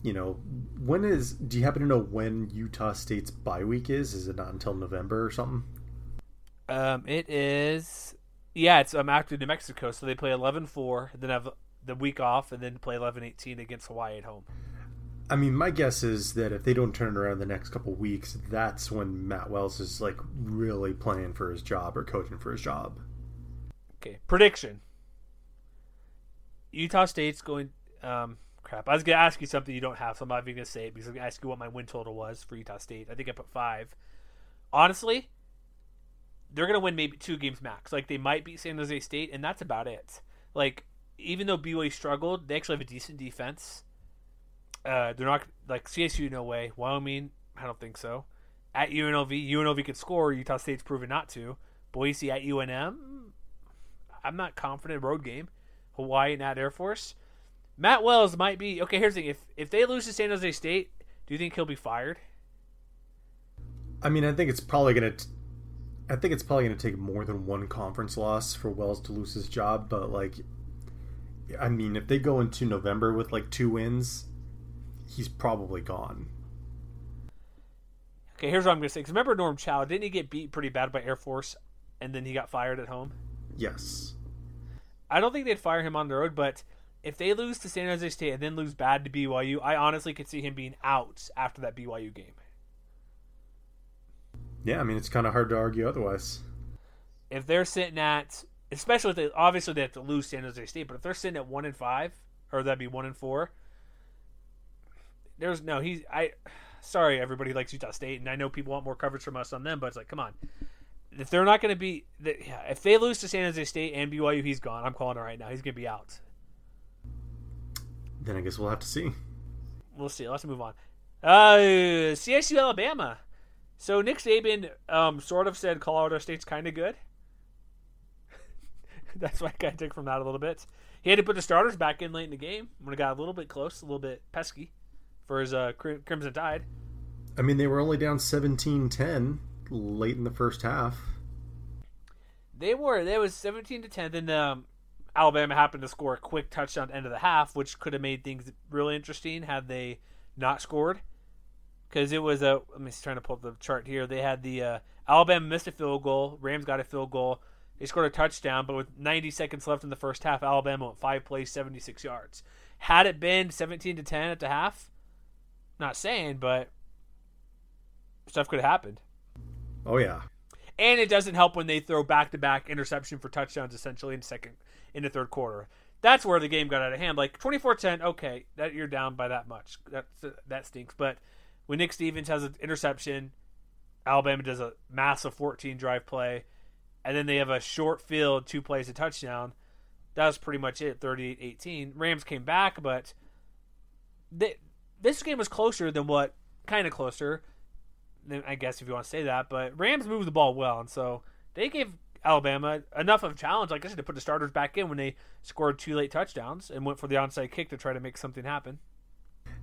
you know, when is? Do you happen to know when Utah State's bye week is? Is it not until November or something? Um, it is. Yeah, it's um after New Mexico, so they play 11-4, then have the week off and then play 11-18 against Hawaii at home. I mean, my guess is that if they don't turn it around the next couple weeks, that's when Matt Wells is like really playing for his job or coaching for his job. Okay, prediction. Utah State's going. Um, crap. I was gonna ask you something you don't have, so I'm not even gonna say it because I'm gonna ask you what my win total was for Utah State. I think I put five. Honestly, they're gonna win maybe two games max. Like they might beat San Jose State, and that's about it. Like even though BYU struggled, they actually have a decent defense. Uh, they're not like CSU, no way. Wyoming, I don't think so. At UNLV, UNLV could score. Utah State's proven not to. Boise at UNM, I'm not confident. Road game. Hawaii and at Air Force. Matt Wells might be okay. Here's the thing: if if they lose to San Jose State, do you think he'll be fired? I mean, I think it's probably gonna. T- I think it's probably gonna take more than one conference loss for Wells to lose his job. But like, I mean, if they go into November with like two wins, he's probably gone. Okay, here's what I'm going to say. Because remember Norm Chow, didn't he get beat pretty bad by Air Force and then he got fired at home? Yes. I don't think they'd fire him on the road, but if they lose to San Jose State and then lose bad to BYU, I honestly could see him being out after that BYU game. Yeah, I mean, it's kind of hard to argue otherwise. If they're sitting at especially if they obviously they have to lose San Jose State, but if they're sitting at one and five, or that'd be one and four, there's no he's I. Sorry, everybody likes Utah State, and I know people want more coverage from us on them, but it's like, come on, if they're not going to be, if they lose to San Jose State and BYU, he's gone. I'm calling it right now. He's going to be out. Then I guess we'll have to see. We'll see. Let's move on. Uh, CSU Alabama. So Nick Saban um, sort of said Colorado State's kind of good. (laughs) That's what I kind of took from that a little bit. He had to put the starters back in late in the game when it got a little bit close, a little bit pesky for his uh, Crimson Tide. I mean, they were only down 17-10 late in the first half. They were. They was 17 to 10. Then um, Alabama happened to score a quick touchdown at the end of the half, which could have made things really interesting had they not scored. Because it was a. Let me trying to pull up the chart here. They had the uh, Alabama missed a field goal. Rams got a field goal. They scored a touchdown, but with 90 seconds left in the first half, Alabama went five plays, 76 yards. Had it been 17 to 10 at the half, not saying, but stuff could have happened. Oh yeah. And it doesn't help when they throw back-to-back interception for touchdowns essentially in second in the third quarter. That's where the game got out of hand. Like 24-10, okay, that you're down by that much. That uh, that stinks. But when Nick Stevens has an interception, Alabama does a massive 14 drive play and then they have a short field, two plays, a touchdown. That was pretty much it, 38-18. Rams came back, but they, this game was closer than what, kind of closer. I guess if you want to say that, but Rams moved the ball well, and so they gave Alabama enough of a challenge, like I said, to put the starters back in when they scored two late touchdowns and went for the onside kick to try to make something happen.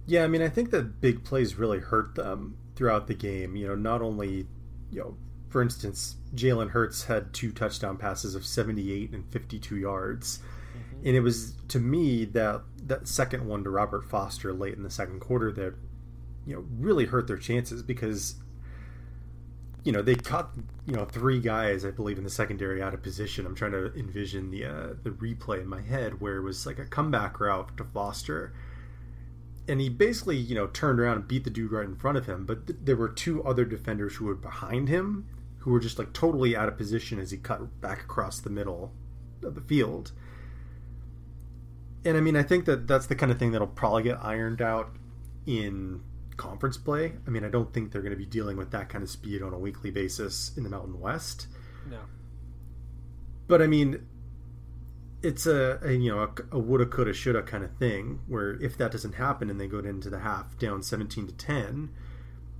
Yeah, I mean, I think that big plays really hurt them throughout the game. You know, not only, you know, for instance, Jalen Hurts had two touchdown passes of 78 and 52 yards. Mm-hmm. And it was to me that that second one to Robert Foster late in the second quarter that you know really hurt their chances because you know they caught you know three guys I believe in the secondary out of position. I'm trying to envision the uh, the replay in my head where it was like a comeback route to Foster, and he basically you know turned around and beat the dude right in front of him. But th- there were two other defenders who were behind him who were just like totally out of position as he cut back across the middle of the field. And I mean, I think that that's the kind of thing that'll probably get ironed out in conference play. I mean, I don't think they're going to be dealing with that kind of speed on a weekly basis in the Mountain West. No. But I mean, it's a, a you know a, a, woulda, coulda, shoulda kind of thing. Where if that doesn't happen and they go into the half down seventeen to ten,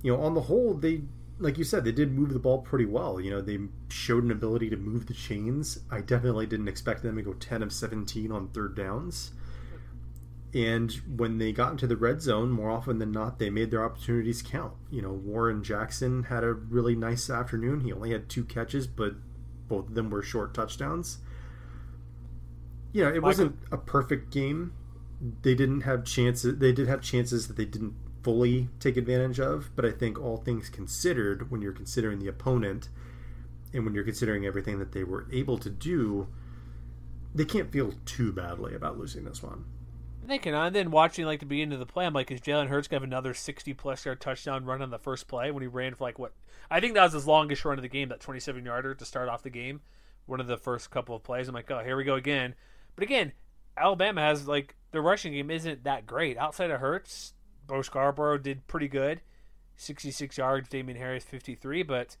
you know, on the whole, they like you said, they did move the ball pretty well. You know, they showed an ability to move the chains. I definitely didn't expect them to go ten of seventeen on third downs. And when they got into the red zone, more often than not, they made their opportunities count. You know, Warren Jackson had a really nice afternoon. He only had two catches, but both of them were short touchdowns. You know, it Michael. wasn't a perfect game. They didn't have chances. They did have chances that they didn't fully take advantage of. But I think all things considered, when you're considering the opponent and when you're considering everything that they were able to do, they can't feel too badly about losing this one. Can. And then watching like the beginning of the play, I'm like, is Jalen Hurts gonna have another 60 plus yard touchdown run on the first play when he ran for like what? I think that was his longest run of the game, that 27 yarder to start off the game. One of the first couple of plays. I'm like, oh, here we go again. But again, Alabama has like the rushing game isn't that great outside of Hurts. Bo Scarborough did pretty good, 66 yards. Damien Harris 53, but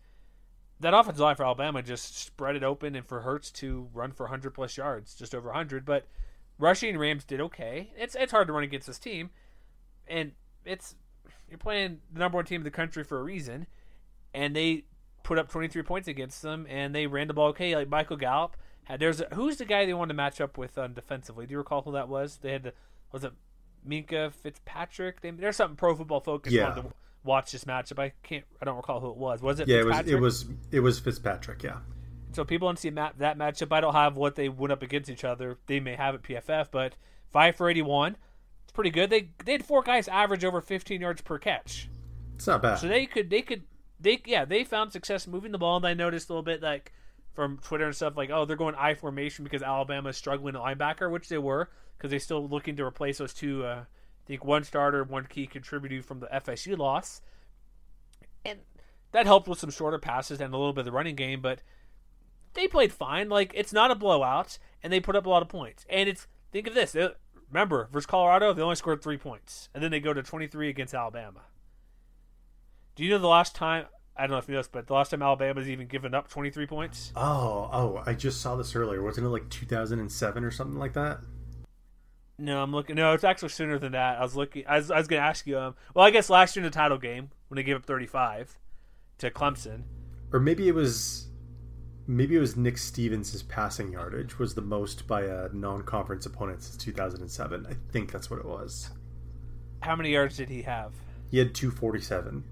that offensive line for Alabama just spread it open and for Hurts to run for 100 plus yards, just over 100. But Rushing Rams did okay. It's it's hard to run against this team, and it's you're playing the number one team in the country for a reason, and they put up 23 points against them, and they ran the ball okay. Like Michael Gallup had there's a, who's the guy they wanted to match up with um, defensively? Do you recall who that was? They had the was it Minkah Fitzpatrick? They, there's something Pro Football Focus yeah. wanted to watch this matchup. I can't I don't recall who it was. Was it? Yeah, it was it was it was Fitzpatrick. Yeah. So people don't see that matchup. I don't have what they went up against each other. They may have at PFF, but five for eighty-one. It's pretty good. They they had four guys average over fifteen yards per catch. It's not bad. So they could they could they yeah they found success moving the ball. And I noticed a little bit like from Twitter and stuff like oh they're going I formation because Alabama is struggling at linebacker, which they were because they're still looking to replace those two. Uh, I think one starter, one key contributor from the FSU loss, and that helped with some shorter passes and a little bit of the running game, but they played fine. Like it's not a blowout, and they put up a lot of points. And it's think of this. They, remember versus Colorado, they only scored three points, and then they go to 23 against Alabama. Do you know the last time? I don't know if you know this, but the last time Alabama's even given up 23 points. Oh, oh! I just saw this earlier. Wasn't it like 2007 or something like that? No, I'm looking. No, it's actually sooner than that. I was looking. I was, I was going to ask you. Um, well, I guess last year in the title game when they gave up 35 to Clemson, or maybe it was maybe it was Nick Stevens' passing yardage was the most by a non-conference opponent since 2007. I think that's what it was. How many yards did he have? He had 247.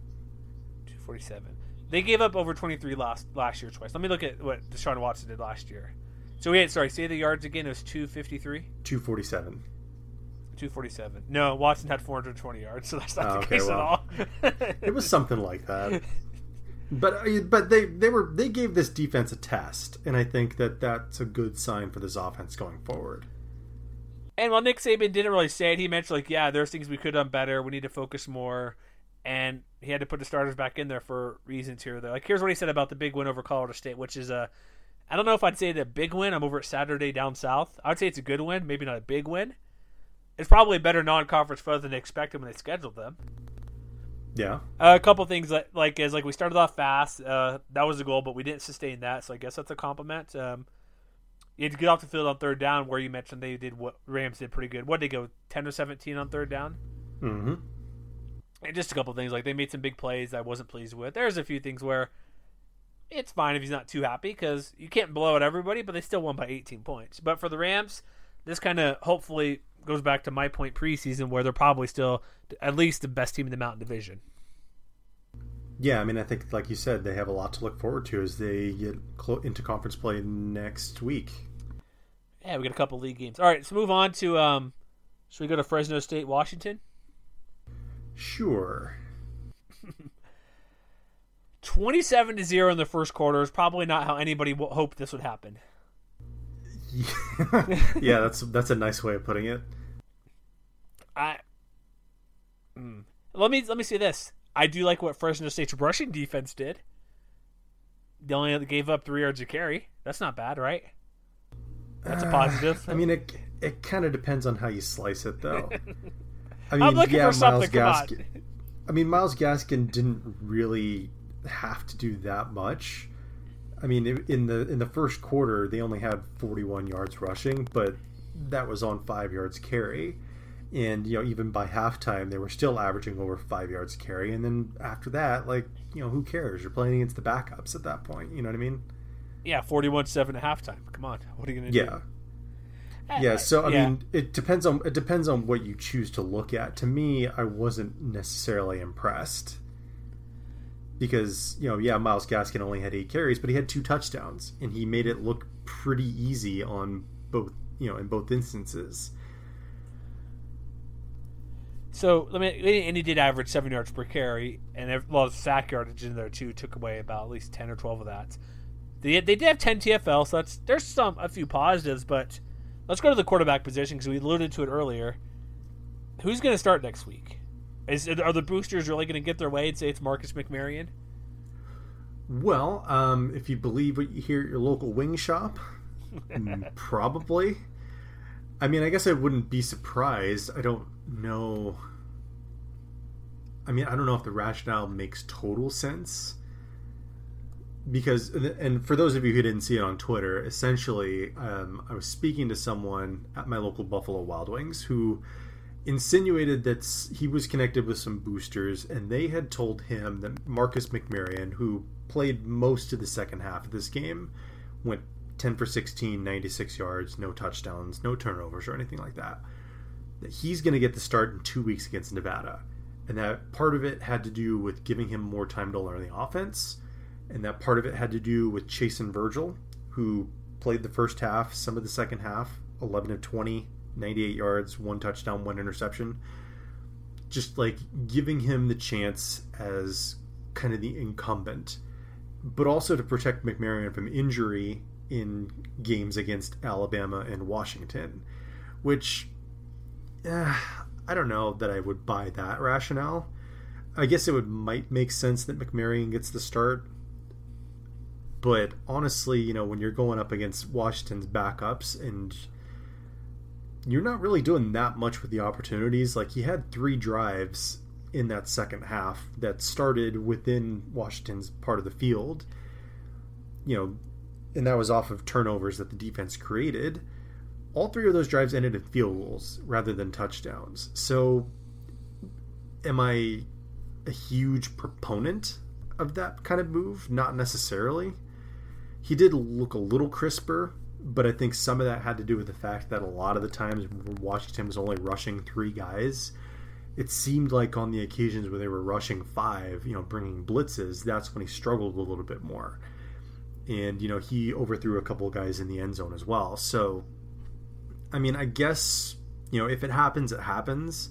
247. They gave up over 23 last last year twice. Let me look at what Deshaun Watson did last year. So we had sorry, say the yards again. It was 253. 247. 247. No, Watson had 420 yards, so that's not oh, the okay, case well, at all. it was something like that. (laughs) But uh, but they they were they gave this defense a test, and I think that that's a good sign for this offense going forward. And while Nick Saban didn't really say it, he mentioned like, yeah, there's things we could have done better. We need to focus more, and he had to put the starters back in there for reasons here. Though, like here's what he said about the big win over Colorado State, which is a, I don't know if I'd say a big win. I'm over at Saturday down south. I'd say it's a good win, maybe not a big win. It's probably a better non-conference foe than they expected when they scheduled them. Yeah. Uh, a couple things that like is like we started off fast. Uh, that was the goal, but we didn't sustain that. So I guess that's a compliment. Um, you had to get off the field on third down, where you mentioned they did what Rams did pretty good. What did they go ten or seventeen on third down? Mm-hmm. And just a couple things like they made some big plays I wasn't pleased with. There's a few things where it's fine if he's not too happy because you can't blow out everybody, but they still won by 18 points. But for the Rams, this kind of hopefully goes back to my point preseason where they're probably still at least the best team in the Mountain Division. Yeah, I mean, I think, like you said, they have a lot to look forward to as they get into conference play next week. Yeah, we got a couple league games. All right, let's move on to. Um, should we go to Fresno State, Washington? Sure. (laughs) 27 to 0 in the first quarter is probably not how anybody w- hoped this would happen. (laughs) yeah, that's that's a nice way of putting it. I mm. let me let me say this. I do like what Fresno State's rushing defense did. They only gave up three yards of carry. That's not bad, right? That's a positive. Uh, I mean, it it kind of depends on how you slice it, though. (laughs) I mean, I'm looking yeah, for something. Myles Gaskin. I mean, Myles Gaskin didn't really have to do that much. I mean, in the in the first quarter, they only had 41 yards rushing, but that was on five yards carry. And you know, even by halftime, they were still averaging over five yards carry. And then after that, like you know, who cares? You're playing against the backups at that point. You know what I mean? Yeah, 41-7 at halftime. Come on, what are you gonna Yeah. do? Yeah, so I Yeah. mean, it depends on it depends on what you choose to look at. To me, I wasn't necessarily impressed because you know, yeah, Myles Gaskin only had eight carries, but he had two touchdowns, and he made it look pretty easy on both you know in both instances. So let me, and he did average seven yards per carry, and a lot of sack yardage in there too took away about at least ten or twelve of that. They they did have ten TFL, so that's there's some a few positives, but let's go to the quarterback position because we alluded to it earlier. Who's going to start next week? Is are the boosters really going to get their way and say it's Marcus McMaryion? Well, um, if you believe what you hear at your local wing shop, (laughs) probably. I mean, I guess I wouldn't be surprised. I don't know. I mean, I don't know if the rationale makes total sense. Because, and for those of you who didn't see it on Twitter, essentially, um, I was speaking to someone at my local Buffalo Wild Wings who insinuated that he was connected with some boosters, and they had told him that Marcus McMaryion, who played most of the second half of this game, went 10 for 16, 96 yards, no touchdowns, no turnovers, or anything like that. That he's going to get the start in two weeks against Nevada. And that part of it had to do with giving him more time to learn the offense. And that part of it had to do with Chason Virgil, who played the first half, some of the second half, 11 of 20, 98 yards, one touchdown, one interception. Just like giving him the chance as kind of the incumbent, but also to protect McMaryion from injury in games against Alabama and Washington, which I don't know that I would buy that rationale. I guess it would might make sense that McMaryion gets the start, but honestly, you know, when you're going up against Washington's backups and you're not really doing that much with the opportunities. Like he had three drives in that second half that started within Washington's part of the field. You know, and that was off of turnovers that the defense created. All three of those drives ended in field goals rather than touchdowns. So am I a huge proponent of that kind of move? Not necessarily. He did look a little crisper but I think some of that had to do with the fact that a lot of the times Washington was only rushing three guys. It seemed like on the occasions where they were rushing five, you know, bringing blitzes, that's when he struggled a little bit more. And, you know, he overthrew a couple guys in the end zone as well. So, I mean, I guess, you know, if it happens, it happens.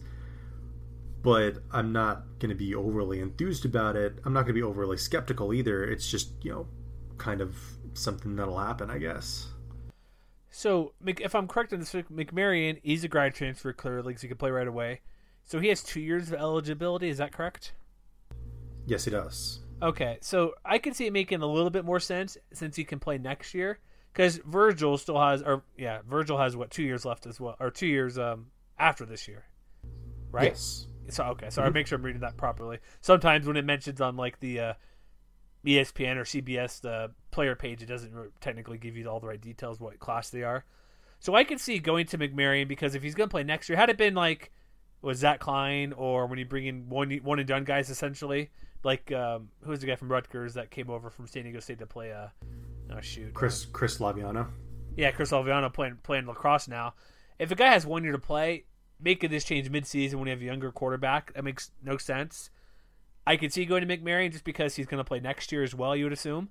But I'm not going to be overly enthused about it. I'm not going to be overly skeptical either. It's just, you know, kind of something that'll happen, I guess. So, if I'm correct on this, McMaryion, he's a grad transfer clearly because he can play right away. So he has two years of eligibility. Is that correct? Yes, he does. Okay, so I can see it making a little bit more sense since he can play next year because Virgil still has, or yeah, Virgil has what two years left as well, or two years um after this year, right? Yes. So okay, so I make sure I'm reading that properly. Sometimes when it mentions on like the uh, ESPN or CBS the player page, it doesn't technically give you all the right details what class they are. So I can see going to McMaryion because if he's going to play next year, had it been like was Zach Klein, or when you bring in one one and done guys essentially, like um, who's the guy from Rutgers that came over from San Diego State to play a uh, oh shoot Chris Chris Laviano. Yeah, Chris Laviano playing playing lacrosse now. If a guy has one year to play, making this change midseason when you have a younger quarterback that makes no sense. I could see going to McMaryion just because he's going to play next year as well. You would assume.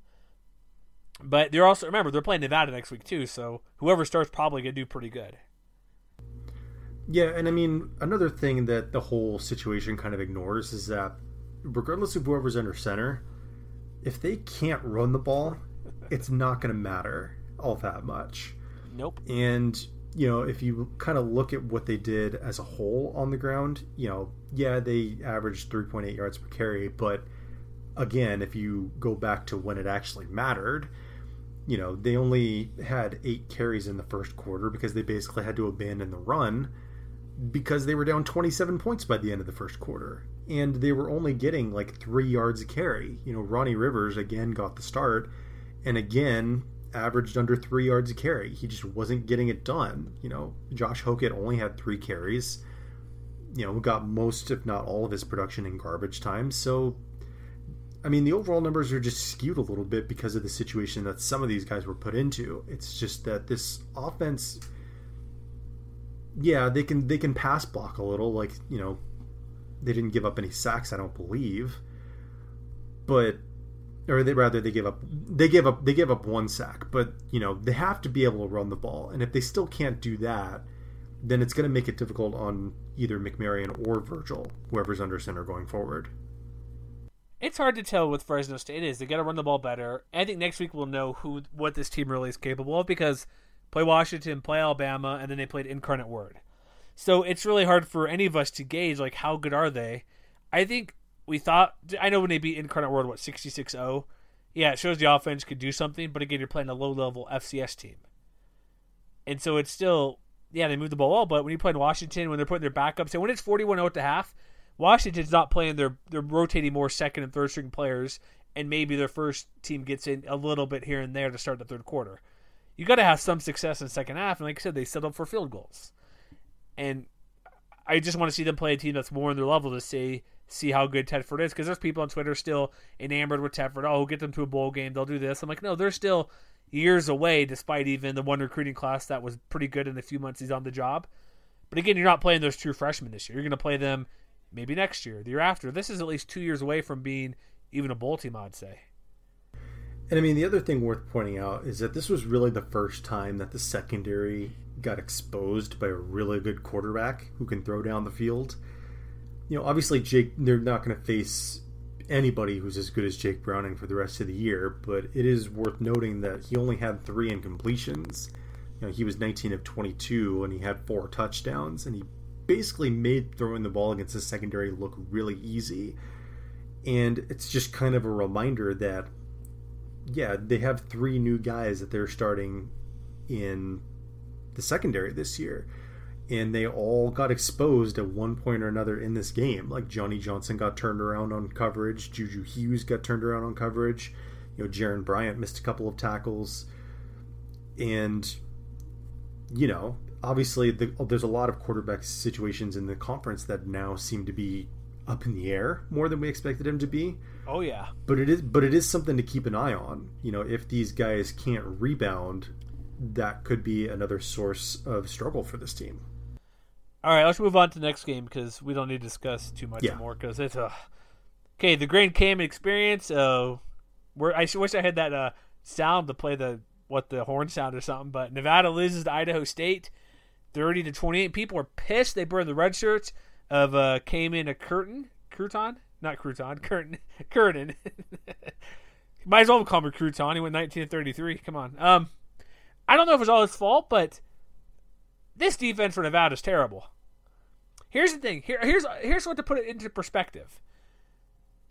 But they're also remember they're playing Nevada next week too, so whoever starts probably gonna do pretty good. Yeah, and I mean another thing that the whole situation kind of ignores is that regardless of whoever's under center, if they can't run the ball, it's not going to matter all that much. Nope. And you know, if you kind of look at what they did as a whole on the ground, you know, yeah, they averaged 3.8 yards per carry, but again, if you go back to when it actually mattered, you know, they only had eight carries in the first quarter because they basically had to abandon the run because they were down 27 points by the end of the first quarter. And they were only getting like three yards a carry. You know, Ronnie Rivers again got the start and again averaged under three yards a carry. He just wasn't getting it done. You know, Josh Hokit only had three carries. You know, got most, if not all, of his production in garbage time. So I mean, the overall numbers are just skewed a little bit because of the situation that some of these guys were put into. It's just that this offense, yeah, they can they can pass block a little. Like you know, they didn't give up any sacks, I don't believe, but or they rather they give up they give up they give up one sack. But you know, they have to be able to run the ball, and if they still can't do that, then it's going to make it difficult on either McMaryion or Virgil, whoever's under center going forward it's hard to tell with Fresno State is. They got to run the ball better. I think next week we'll know who what this team really is capable of because play Washington, play Alabama, and then they played Incarnate Word. So it's really hard for any of us to gauge like how good are they. I think we thought I know when they beat Incarnate Word what 66-0. Yeah, it shows the offense could do something, but again you're playing a low level FCS team. And so it's still yeah, they move the ball well, but when you play in Washington when they're putting their backups and when it's 41-0 at the half, Washington's not playing. They're they're rotating more second and third string players, and maybe their first team gets in a little bit here and there to start the third quarter. You got to have some success in second half, and like I said, they settled for field goals. And I just want to see them play a team that's more in their level to see see how good Tedford is, because there's people on Twitter still enamored with Tedford. Oh, get them to a bowl game, they'll do this. I'm like, no, they're still years away, despite even the one recruiting class that was pretty good in the few months he's on the job. But again, you're not playing those true freshmen this year. You're going to play them maybe next year, the year after. This is at least two years away from being even a bowl team, I'd say. And I mean, the other thing worth pointing out is that this was really the first time that the secondary got exposed by a really good quarterback who can throw down the field. You know, obviously, Jake, they're not going to face anybody who's as good as Jake Browning for the rest of the year, but it is worth noting that he only had three incompletions. You know, he was 19 of 22 and he had four touchdowns, and he basically made throwing the ball against the secondary look really easy. And it's just kind of a reminder that, yeah, they have three new guys that they're starting in the secondary this year. And they all got exposed at one point or another in this game. Like Johnny Johnson got turned around on coverage, Juju Hughes got turned around on coverage, you know, Jaron Bryant missed a couple of tackles. And, you know, obviously the, there's a lot of quarterback situations in the conference that now seem to be up in the air more than we expected him to be. Oh yeah. But it is but it is something to keep an eye on. You know, if these guys can't rebound, that could be another source of struggle for this team. All right, let's move on to the next game because we don't need to discuss too much yeah. more because it's a uh... okay. The Grand Cayman experience. Uh, where I wish I had that uh, sound to play the what the horn sound or something. But Nevada loses to Idaho State. 30 to 28. People are pissed. They burned the red shirts of uh, Kaymen Cureton, crouton, not crouton, curtain, (laughs) curtain. (laughs) Might as well call him a crouton. He went 19 to 33. Come on. Um, I don't know if it's all his fault, but this defense for Nevada is terrible. Here's the thing. Here, here's here's what to put it into perspective.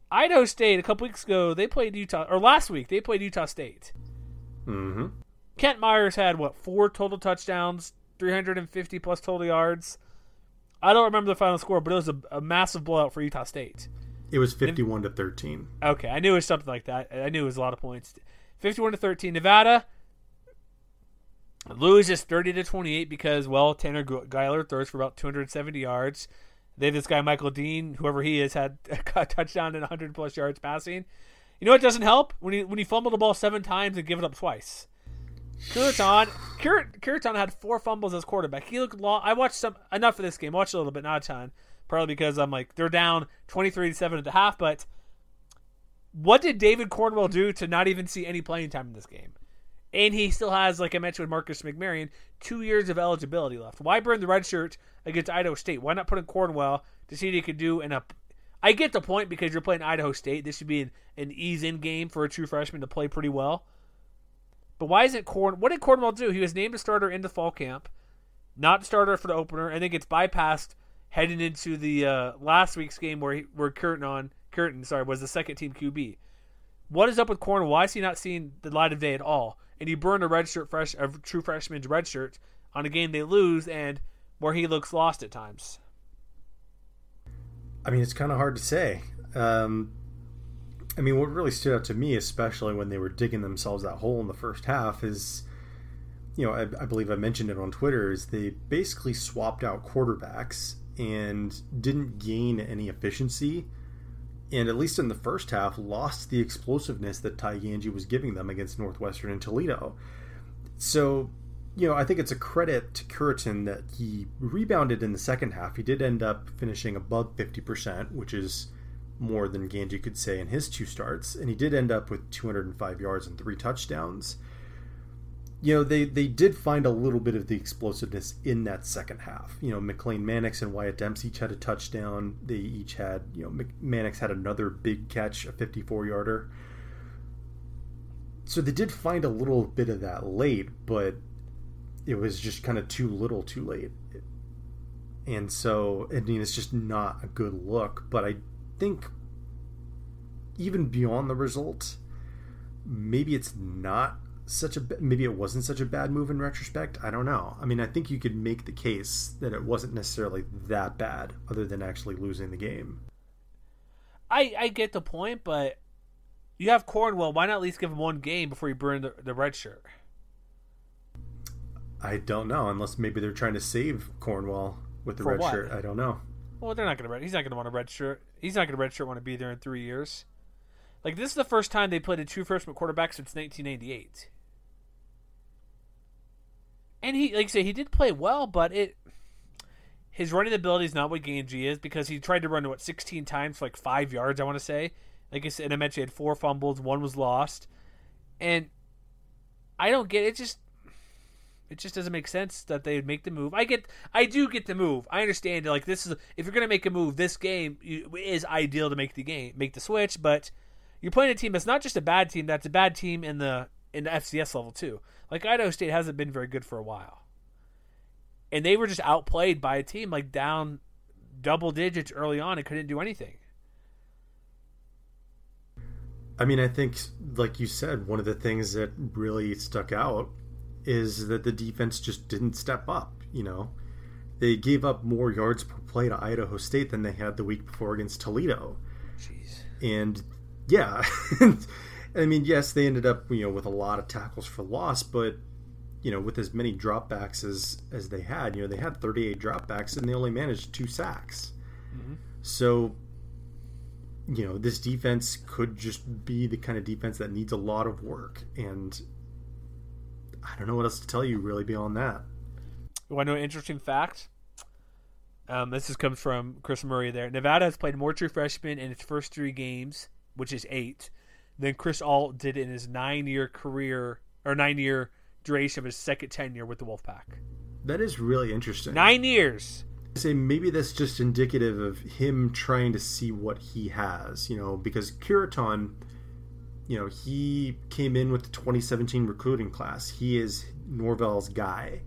Idaho State a couple weeks ago they played Utah, or last week they played Utah State. Mm-hmm. Kent Myers had what four total touchdowns, 350 plus total yards. I don't remember the final score, but it was a, a massive blowout for Utah State. It was 51 and, to 13. Okay, I knew it was something like that. I knew it was a lot of points. 51 to 13. Nevada loses 30 to 28 because well, Tanner Gueller throws for about 270 yards. They have this guy Michael Dean, whoever he is, had (laughs) a touchdown and 100 plus yards passing. You know what doesn't help when he when he fumbled the ball seven times and give it up twice. Cureton, Cureton had four fumbles as quarterback. He looked long. I watched some enough of this game. I watched a little bit, not a ton, probably because I'm like they're down 23 to seven at the half. But what did David Cornwell do to not even see any playing time in this game? And he still has, like I mentioned with Marcus McMaryion, two years of eligibility left. Why burn the red shirt against Idaho State? Why not put in Cornwell to see what he could do in a I get the point because you're playing Idaho State. This should be an, an ease-in game for a true freshman to play pretty well. But why isn't Corn? What did Cornwell do? He was named a starter in the fall camp, not starter for the opener, and then gets bypassed heading into the uh, last week's game where he, where Curtin on Curtin sorry was the second team QB. What is up with Cornwell? Why is he not seeing the light of day at all? And he burned a red shirt fresh a true freshman's red shirt on a game they lose and where he looks lost at times. I mean, it's kind of hard to say. Um, I mean, what really stood out to me, especially when they were digging themselves that hole in the first half, is you know, I, I, believe I mentioned it on Twitter, is they basically swapped out quarterbacks and didn't gain any efficiency. And at least in the first half, lost the explosiveness that Ty Gangi was giving them against Northwestern and Toledo. So, you know, I think it's a credit to Cureton that he rebounded in the second half. He did end up finishing above 50%, which is more than Ganji could say in his two starts, and he did end up with 205 yards and three touchdowns. You know, they, they did find a little bit of the explosiveness in that second half. You know, McLean Mannix and Wyatt Dempsey each had a touchdown. They each had, you know, Mannix had another big catch, a 54 yarder. So they did find a little bit of that late, but it was just kind of too little too late. And so, I mean, it's just not a good look. But I think even beyond the result, maybe it's not such a maybe it wasn't such a bad move in retrospect. I don't know. I mean, I think you could make the case that it wasn't necessarily that bad, other than actually losing the game. I I get the point, but you have Cornwell. Why not at least give him one game before you burn the, the red shirt? I don't know, unless maybe they're trying to save Cornwell with the For red what? shirt. I don't know. Well, they're not going to. He's not going to want a red shirt. He's not going to red shirt want to be there in three years. Like this is the first time they played a true freshman quarterback since 1998. And he, like I say, he did play well, but it his running ability is not what Gangi is because he tried to run what 16 times for like five yards. I want to say. Like I said, and I mentioned he had four fumbles, one was lost, and I don't get it. Just it just doesn't make sense that they would make the move. I get, I do get the move. I understand. Like this is, if you're gonna make a move, this game is ideal to make the game, make the switch. But you're playing a team that's not just a bad team. That's a bad team in the in the FCS level too. Like Idaho State hasn't been very good for a while, and they were just outplayed by a team like down double digits early on and couldn't do anything. I mean, I think, like you said, one of the things that really stuck out is that the defense just didn't step up. You know, they gave up more yards per play to Idaho State than they had the week before against Toledo. Jeez. And yeah, (laughs) I mean, yes, they ended up you know with a lot of tackles for loss, but you know with as many dropbacks as as they had, you know they had 38 dropbacks and they only managed two sacks. Mm-hmm. So you know this defense could just be the kind of defense that needs a lot of work and I don't know what else to tell you really beyond that. You want to know an interesting fact? Um, this just comes from Chris Murray there. Nevada has played more true freshmen in its first three games, which is eight, than Chris Ault did in his nine year career or nine year duration of his second tenure with the Wolfpack. That is really interesting. Nine years. I say maybe that's just indicative of him trying to see what he has, you know, because Cureton you know, he came in with the 2017 recruiting class. He is Norvell's guy,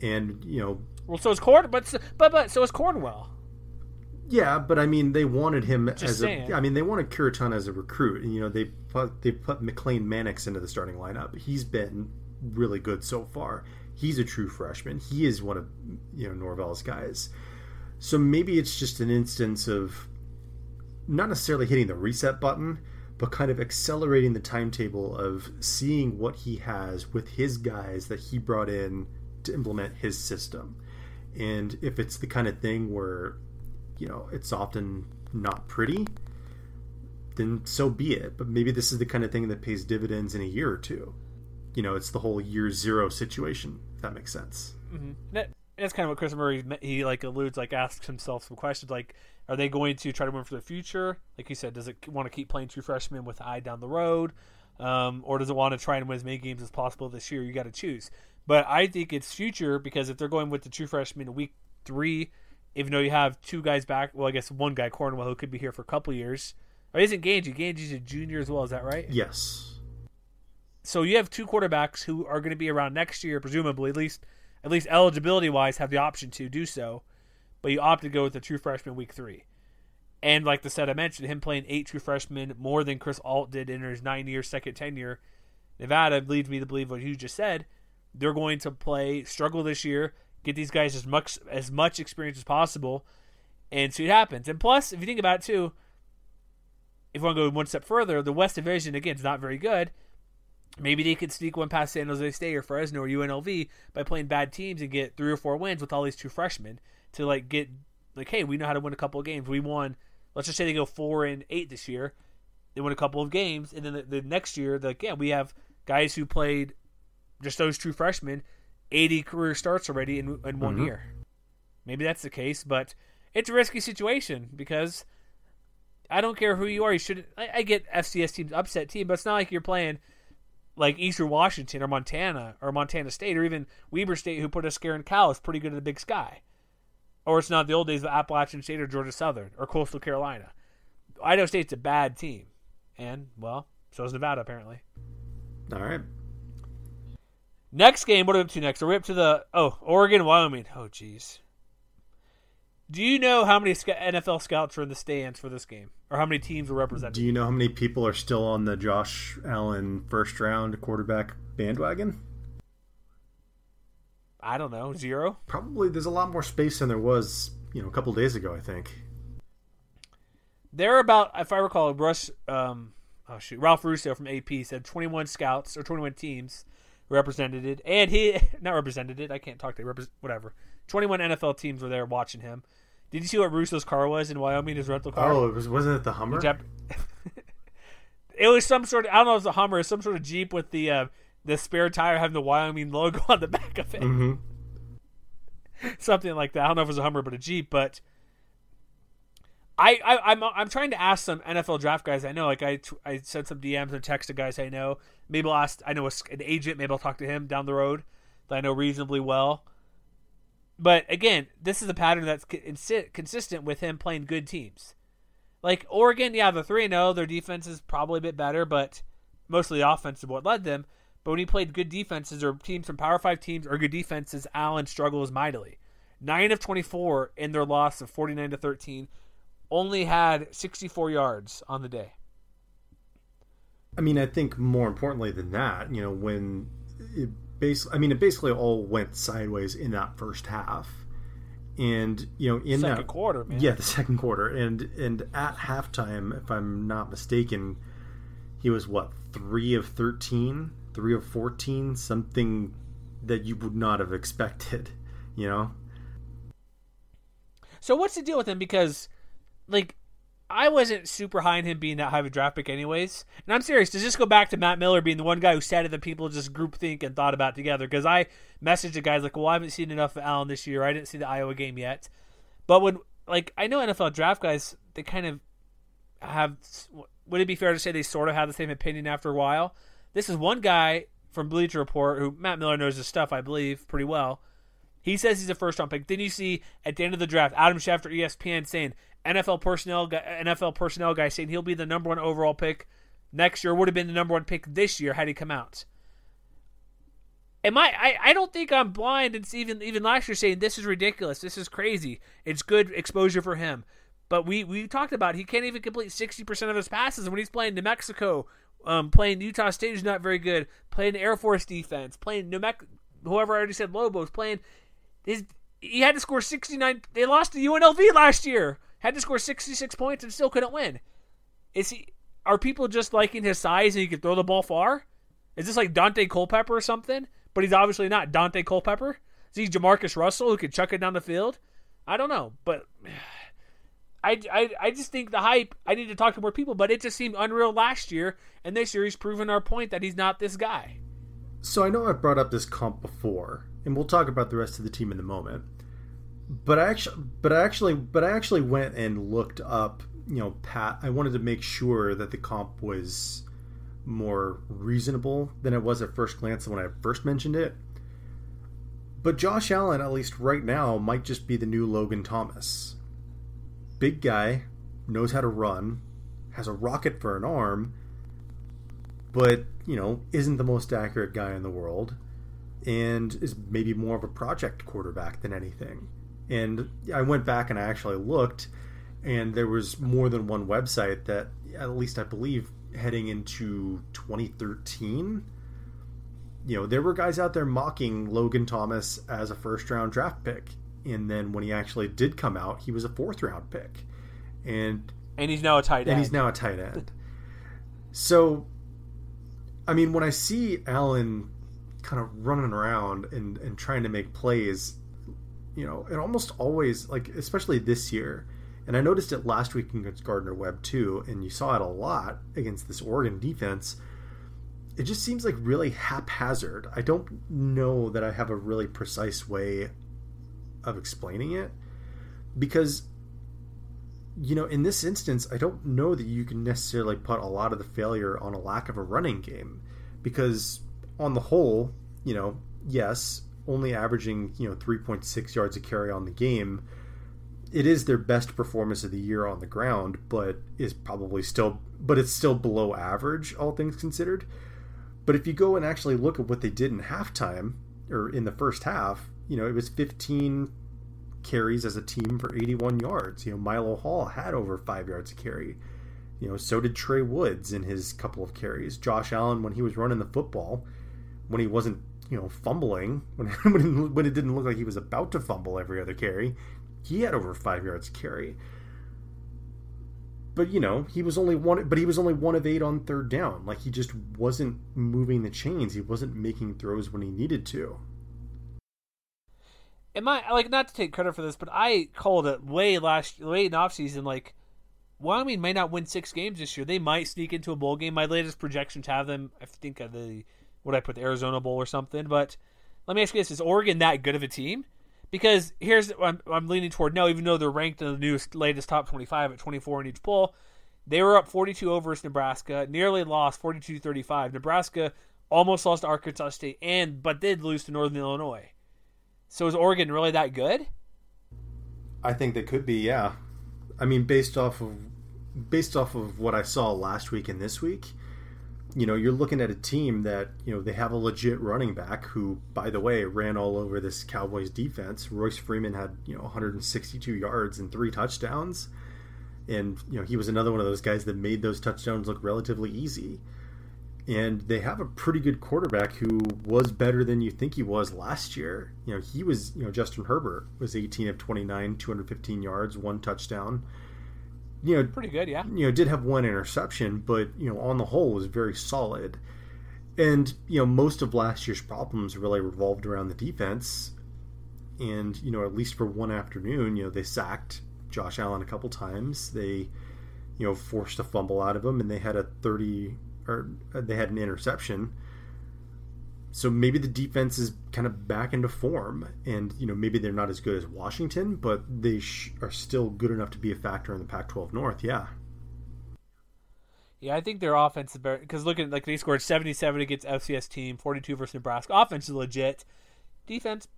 and you know, well, so is Corn, but but but so is Cornwell. Yeah, but I mean, they wanted him Just as saying. a. I mean, they wanted Cureton as a recruit, and you know, they put they put McLean Mannix into the starting lineup. He's been really good so far. He's a true freshman. He is one of you know Norvell's guys. So maybe it's just an instance of not necessarily hitting the reset button, but kind of accelerating the timetable of seeing what he has with his guys that he brought in to implement his system. And if it's the kind of thing where you know, it's often not pretty, then so be it. But maybe this is the kind of thing that pays dividends in a year or two. You know, it's the whole year zero situation, if that makes sense. Mm-hmm. That, that's kind of what Chris Murray he like alludes, like asks himself some questions, like, are they going to try to win for the future? Like you said, does it want to keep playing true freshmen with eye down the road, um, or does it want to try and win as many games as possible this year? You got to choose. But I think it's future because if they're going with the true freshman week three, even though you have two guys back, well, I guess one guy Cornwell who could be here for a couple years. Oh, or isn't Gangi? Gangi's a junior as well. Is that right? Yes. So you have two quarterbacks who are going to be around next year, presumably at least at least eligibility wise, have the option to do so. But you opt to go with the true freshman week three. And like the set I mentioned, him playing eight true freshmen more than Chris Ault did in his nine year second tenure. Nevada leads me to believe what you just said. They're going to play struggle this year, get these guys as much as much experience as possible, and see what happens. And plus, if you think about it too, if you want to go one step further, the West Division again is not very good. Maybe they could sneak one past San Jose State or Fresno or UNLV by playing bad teams and get three or four wins with all these true freshmen to like get like, hey, we know how to win a couple of games. We won. Let's just say they go four and eight this year. They win a couple of games, and then the, the next year, like, yeah, we have guys who played just those true freshmen, 80 career starts already in, in one mm-hmm. year. Maybe that's the case, but it's a risky situation because I don't care who you are. You should. I, I get FCS teams upset team, but it's not like you're playing like Eastern Washington or Montana or Montana State or even Weber State, who put a scare in Cal, is pretty good in the Big Sky. Or it's not the old days of Appalachian State or Georgia Southern or Coastal Carolina. Idaho State's a bad team, and well, so is Nevada apparently. All right. Next game, what are we up to next? Are we up to the oh Oregon, Wyoming? Oh, jeez. Do you know how many NFL scouts are in the stands for this game, or how many teams are represented? Do you know how many people are still on the Josh Allen first round quarterback bandwagon? I don't know, zero. Probably. There's a lot more space than there was, you know, a couple days ago. I think. There are about, if I recall, Russ, um, oh shoot, Ralph Russo from AP said 21 scouts or 21 teams represented it, and he (laughs) not represented it. I can't talk to represent whatever. 21 NFL teams were there watching him. Did you see what Russo's car was in Wyoming? His rental car. Oh, it was wasn't it the Hummer? (laughs) it was some sort of I don't know if it was a Hummer, some sort of Jeep with the uh, the spare tire having the Wyoming logo (laughs) on the back of it. Mm-hmm. Something like that. I don't know if it was a Hummer, but a Jeep. But I, I am I'm, I'm trying to ask some NFL draft guys I know. Like I I sent some DMs and text to guys I know. Maybe I'll ask. I know an agent. Maybe I'll talk to him down the road that I know reasonably well. But again, this is a pattern that's consistent with him playing good teams. Like Oregon, yeah, the 3 0, their defense is probably a bit better, but mostly the offense is what led them. But when he played good defenses or teams from Power 5 teams or good defenses, Allen struggles mightily. 9 of 24 in their loss of 49 to 13, only had 64 yards on the day. I mean, I think more importantly than that, you know, when it basically, I mean, it basically all went sideways in that first half. And you know, in second that quarter, man. yeah, the second quarter, and and at halftime, if I'm not mistaken, he was what three of 13, three of fourteen, something that you would not have expected, you know. So what's the deal with him? Because, like, I wasn't super high on him being that high of a draft pick, anyways. And I'm serious. Does this go back to Matt Miller being the one guy who said it that people just group think and thought about together? Because I messaged the guys like, "Well, I haven't seen enough of Allen this year. I didn't see the Iowa game yet." But when like I know NFL draft guys, they kind of have. Would it be fair to say they sort of have the same opinion after a while? This is one guy from Bleacher Report who Matt Miller knows his stuff, I believe, pretty well. He says he's a first round pick. Then you see at the end of the draft, Adam Schefter, ESPN, saying NFL personnel NFL personnel guy saying he'll be the number one overall pick next year. Would have been the number one pick this year had he come out. Am I, I? I don't think I'm blind. It's even even last year saying this is ridiculous. This is crazy. It's good exposure for him. But we we talked about he can't even complete sixty percent of his passes when he's playing New Mexico, um, playing Utah State is not very good. Playing Air Force defense, playing New Mexico, whoever I already said Lobos, playing his. He had to score sixty nine. They lost to UNLV last year had to score 66 points and still couldn't win. Is he? Are people just liking his size and he can throw the ball far? Is this like Daunte Culpepper or something? But he's obviously not Daunte Culpepper. Is he Jamarcus Russell who can chuck it down the field? I don't know, but (sighs) I, I, I just think the hype. I need to talk to more people, but it just seemed unreal last year, and this year he's proven our point that he's not this guy. So I know I've brought up this comp before, and we'll talk about the rest of the team in a moment. But I actually, but I actually, but I actually went and looked up. You know, Pat. I wanted to make sure that the comp was more reasonable than it was at first glance when I first mentioned it. But Josh Allen, at least right now, might just be the new Logan Thomas. Big guy, knows how to run, has a rocket for an arm, but, you know, isn't the most accurate guy in the world, and is maybe more of a project quarterback than anything. And I went back and I actually looked, and there was more than one website that, at least I believe, heading into 2013 you know, there were guys out there mocking Logan Thomas as a first round draft pick. And then when he actually did come out, he was a fourth round pick. And and he's now a tight end. And he's now a tight end. so I mean, when I see Allen kind of running around and, and trying to make plays, you know, it almost always like especially this year, and I noticed it last week against Gardner Webb too, and you saw it a lot against this Oregon defense it just seems like really haphazard. I don't know that I have a really precise way of explaining it because you know, in this instance, I don't know that you can necessarily put a lot of the failure on a lack of a running game because on the whole, you know, yes, only averaging, you know, 3.6 yards a carry on the game, it is their best performance of the year on the ground, but is probably still but it's still below average all things considered. But if you go and actually look at what they did in halftime or in the first half, you know, it was 15 carries as a team for 81 yards. You know, Milo Hall had over five yards a carry. You know, so did Trey Woods in his couple of carries. Josh Allen, when he was running the football, when he wasn't, you know, fumbling, (laughs) when when it didn't look like he was about to fumble every other carry, he had over five yards carry. But you know he was only one but he was only one of eight on third down. Like he just wasn't moving the chains. He wasn't making throws when he needed to. Am i like not to take credit for this but i called it way last way in off season like wyoming might not win six games this year. They might sneak into a bowl game. My latest projections have them i think the what i put the arizona bowl or something but let me ask you this is oregon that good of a team because here's I'm, I'm leaning toward no, even though they're ranked in the newest latest top 25 at 24 in each poll, they were up 42 over Nebraska, nearly lost 42-35. Nebraska almost lost to Arkansas State and but did lose to Northern Illinois. So is Oregon really that good? I think they could be, yeah. I mean, based off of based off of what I saw last week and this week, you know, you're looking at a team that, you know, they have a legit running back who, by the way, ran all over this Cowboys defense. Royce Freeman had, you know, 162 yards and three touchdowns. And, you know, he was another one of those guys that made those touchdowns look relatively easy. And they have a pretty good quarterback who was better than you think he was last year. You know, he was, you know, Justin Herbert was 18 of 29, 215 yards, one touchdown you know, pretty good, yeah. You know, did have one interception, but you know, on the whole, was very solid. And you know, most of last year's problems really revolved around the defense. And you know, at least for one afternoon, you know, they sacked Josh Allen a couple times. They, you know, forced a fumble out of him, and they had a thirty or uh, they had an interception so maybe the defense is kind of back into form and you know maybe they're not as good as washington but they sh- are still good enough to be a factor in the pac 12 north. Yeah. Yeah i think their offense is better because looking like they scored 77 against fcs team 42 versus nebraska. Offense is legit. Defense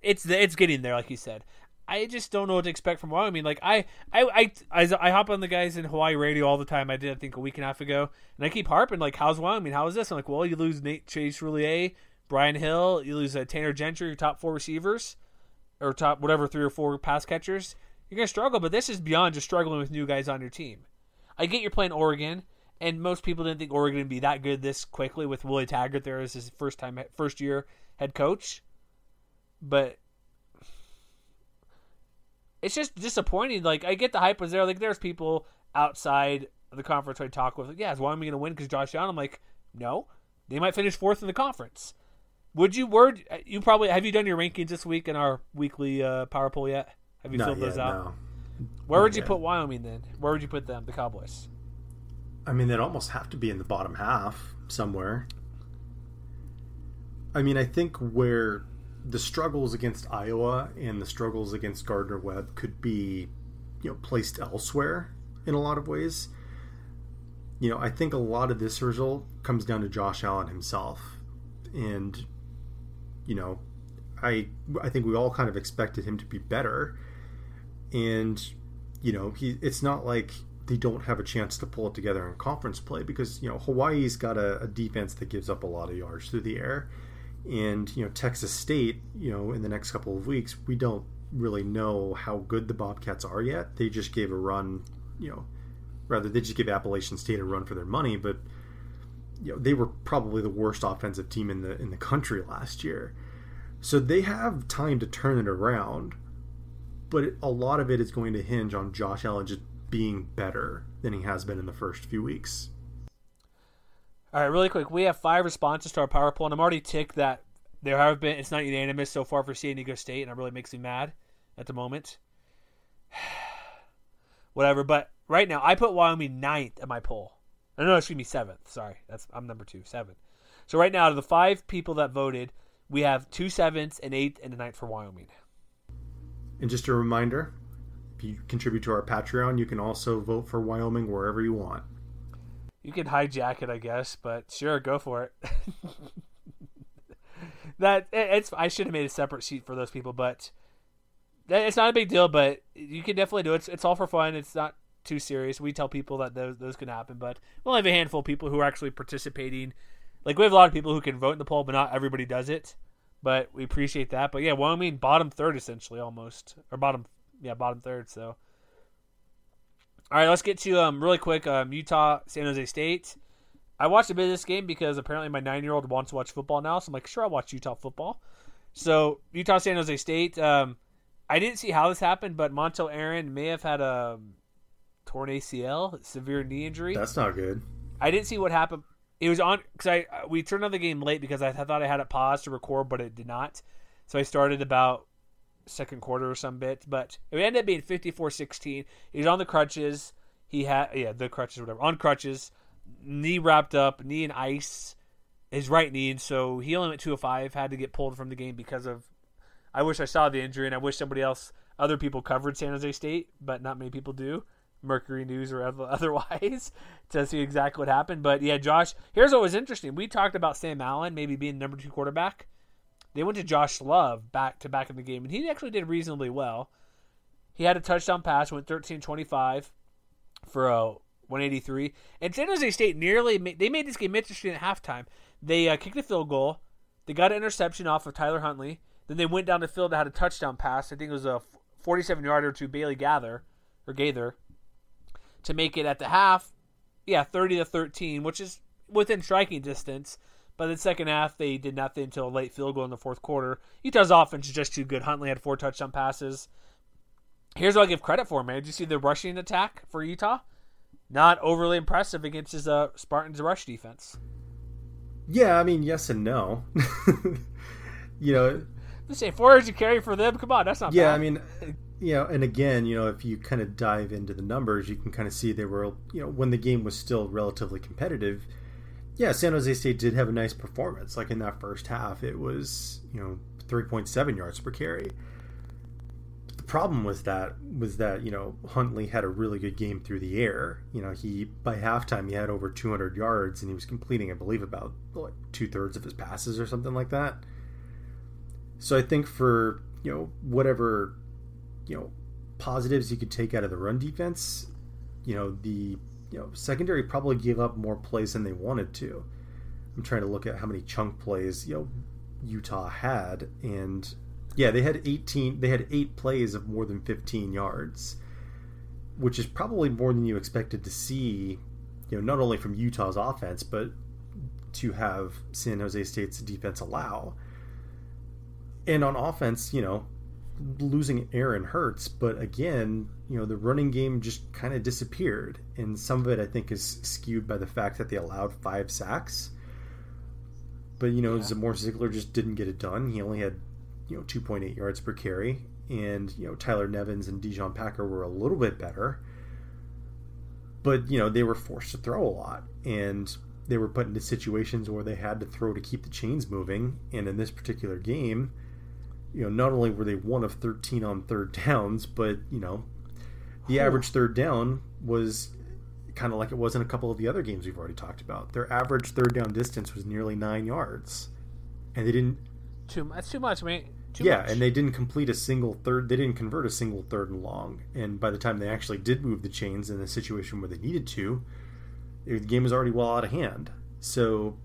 it's it's getting there like you said I just don't know what to expect from Wyoming. Like I, I, I, I, I hop on the guys in Hawaii radio all the time. I did, I think, a week and a half ago, and I keep harping like, "How's Wyoming? How is this?" I'm like, "Well, you lose Nate Chase Roullier, Brian Hill, you lose uh, Tanner Gentry, your top four receivers, or top whatever three or four pass catchers. You're gonna struggle, but this is beyond just struggling with new guys on your team. I get you're playing Oregon, and most people didn't think Oregon would be that good this quickly with Willie Taggart there as his first time, first year head coach, but it's just disappointing. Like I get the hype was there. Like there's people outside the conference I talk with. Like, yeah, is Wyoming going to win because Josh Allen? I'm like, no, they might finish fourth in the conference. Would you word you probably have you done your rankings this week in our weekly uh, power poll yet? Have you Not filled yet, those out? No. Where would you put Wyoming then? Where would you put them, the Cowboys? I mean, they'd almost have to be in the bottom half somewhere. I mean, I think where the struggles against Iowa and the struggles against Gardner Webb could be, you know, placed elsewhere in a lot of ways. You know, I think a lot of this result comes down to Josh Allen himself, and you know, I I think we all kind of expected him to be better, and you know, he it's not like they don't have a chance to pull it together in conference play because you know Hawaii's got a, a defense that gives up a lot of yards through the air and you know Texas State, you know, in the next couple of weeks, we don't really know how good the Bobcats are yet. They just gave a run, you know, rather they just gave Appalachian State a run for their money, but you know they were probably the worst offensive team in the in the country last year. So they have time to turn it around, but a lot of it is going to hinge on Josh Allen just being better than he has been in the first few weeks. All right, really quick. We have five responses to our power poll, and I'm already ticked that there have been. It's not unanimous so far for San Diego State, and it really makes me mad at the moment. (sighs) Whatever, but right now I put Wyoming ninth at my poll. No, no, excuse me, seventh. Sorry, that's I'm number two, seventh. So right now, out of the five people that voted, we have two sevenths, and eighth, and a ninth for Wyoming. And just a reminder, if you contribute to our Patreon, you can also vote for Wyoming wherever you want you can hijack it, I guess, but sure, go for it. (laughs) that it's I should have made a separate sheet for those people, but it's not a big deal. But you can definitely do it. It's, it's all for fun. It's not too serious. We tell people that those those can happen, but we only have a handful of people who are actually participating. Like we have a lot of people who can vote in the poll, but not everybody does it. But we appreciate that. But yeah, Wyoming bottom third essentially almost, or bottom yeah bottom third. So all right, let's get to um really quick um, Utah San Jose State. I watched a bit of this game because apparently my nine year old wants to watch football now, so I'm like, sure, I'll watch Utah football. So Utah San Jose State. Um, I didn't see how this happened, but Montel Aaron may have had a torn ACL, severe knee injury. That's not good. I didn't see what happened. It was on because I we turned on the game late because I thought I had it paused to record, but it did not. So I started about second quarter or some bit, but it ended up being 54-16. He's on the crutches. He had yeah, the crutches whatever. On crutches, knee wrapped up, knee in ice, his right knee, and so he only went 2 of 5, had to get pulled from the game because of I wish I saw the injury and I wish somebody else other people covered San Jose State, but not many people do. Mercury News or (laughs) otherwise (laughs) to see exactly what happened. But yeah, Josh, here's what was interesting. We talked about Sam Allen maybe being number two quarterback. They went to Josh Love back to back in the game, and he actually did reasonably well. He had a touchdown pass, went 13-25 for a 183. And San Jose State nearly made, they made this game interesting at halftime. They uh, kicked a field goal. They got an interception off of Tyler Huntley. Then they went down the field and had a touchdown pass. I think it was a 47 yarder to Bailey Gaither or Gaither to make it at the half. Yeah, 30 to 13, which is within striking distance. But in the second half, they did nothing until a late field goal in the fourth quarter. Utah's offense is just too good. Huntley had four touchdown passes. Here's what I'll give credit for, man. Did you see the rushing attack for Utah? Not overly impressive against his uh, Spartans' rush defense. Yeah, I mean, yes and no. (laughs) you know, the same four yards you carry for them. Come on, that's not. Yeah, bad. I mean, you know, and again, you know, if you kind of dive into the numbers, you can kind of see they were, you know, when the game was still relatively competitive yeah, San Jose State did have a nice performance. Like in that first half, it was you know 3.7 yards per carry. The problem was that was that you know Huntley had a really good game through the air. You know he by halftime he had over 200 yards and he was completing I believe about like two thirds of his passes or something like that. So I think for you know whatever you know positives you could take out of the run defense, you know the you know, secondary probably gave up more plays than they wanted to. I'm trying to look at how many chunk plays you know Utah had, and yeah, they had 18. They had eight plays of more than 15 yards, which is probably more than you expected to see. You know, not only from Utah's offense, but to have San Jose State's defense allow. And on offense, you know, losing Aaron hurts, but again, you know, the running game just kind of disappeared. And some of it, I think, is skewed by the fact that they allowed five sacks. But, you know, yeah. Zamore Zigler just didn't get it done. He only had, you know, 2.8 yards per carry. and you know Tyler Nevens and Dijon Packer were a little bit better, but you know they were forced to throw a lot, and they were put into situations where they had to throw to keep the chains moving. And in this particular game, you know, not only were they one of 13 on third downs, but you know, the average third down was kind of like it was in a couple of the other games we've already talked about. Their average third down distance was nearly nine yards, and they didn't. Too that's too much, man. Too yeah, much. and they didn't complete a single third. They didn't convert a single third and long. And by the time they actually did move the chains in a situation where they needed to, the game was already well out of hand. So,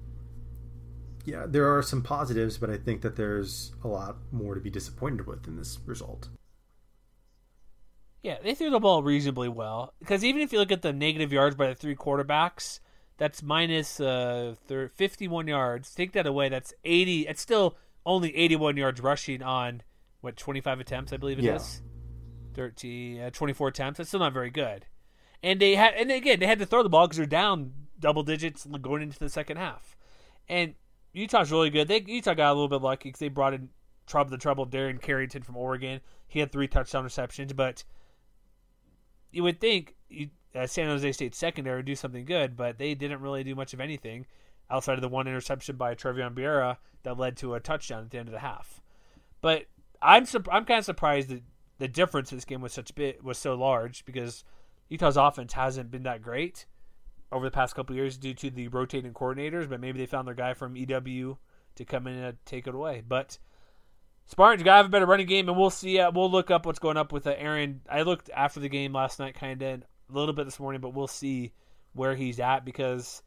yeah, there are some positives, but I think that there's a lot more to be disappointed with in this result. Yeah, they threw the ball reasonably well. Because even if you look at the negative yards by the three quarterbacks, that's minus uh, 51 yards. Take that away, that's 80. It's still only 81 yards rushing on, what, 25 attempts, I believe it Yeah. is. 13, uh, 24 attempts. That's still not very good. And they had, and again, they had to throw the ball because they're down double digits going into the second half. And Utah's really good. They Utah got a little bit lucky because they brought in trouble the trouble Darren Carrington from Oregon. He had three touchdown receptions, but you would think you, uh, San Jose State secondary would do something good, but they didn't really do much of anything outside of the one interception by Trevion Vieira that led to a touchdown at the end of the half. But I'm I'm kind of surprised that the difference in this game was such bit was so large because Utah's offense hasn't been that great over the past couple years due to the rotating coordinators, but maybe they found their guy from EW to come in and take it away. But Spartans gotta have a better running game, and we'll see. Uh, we'll look up what's going up with uh, Aaron. I looked after the game last night, kind of a little bit this morning, but we'll see where he's at because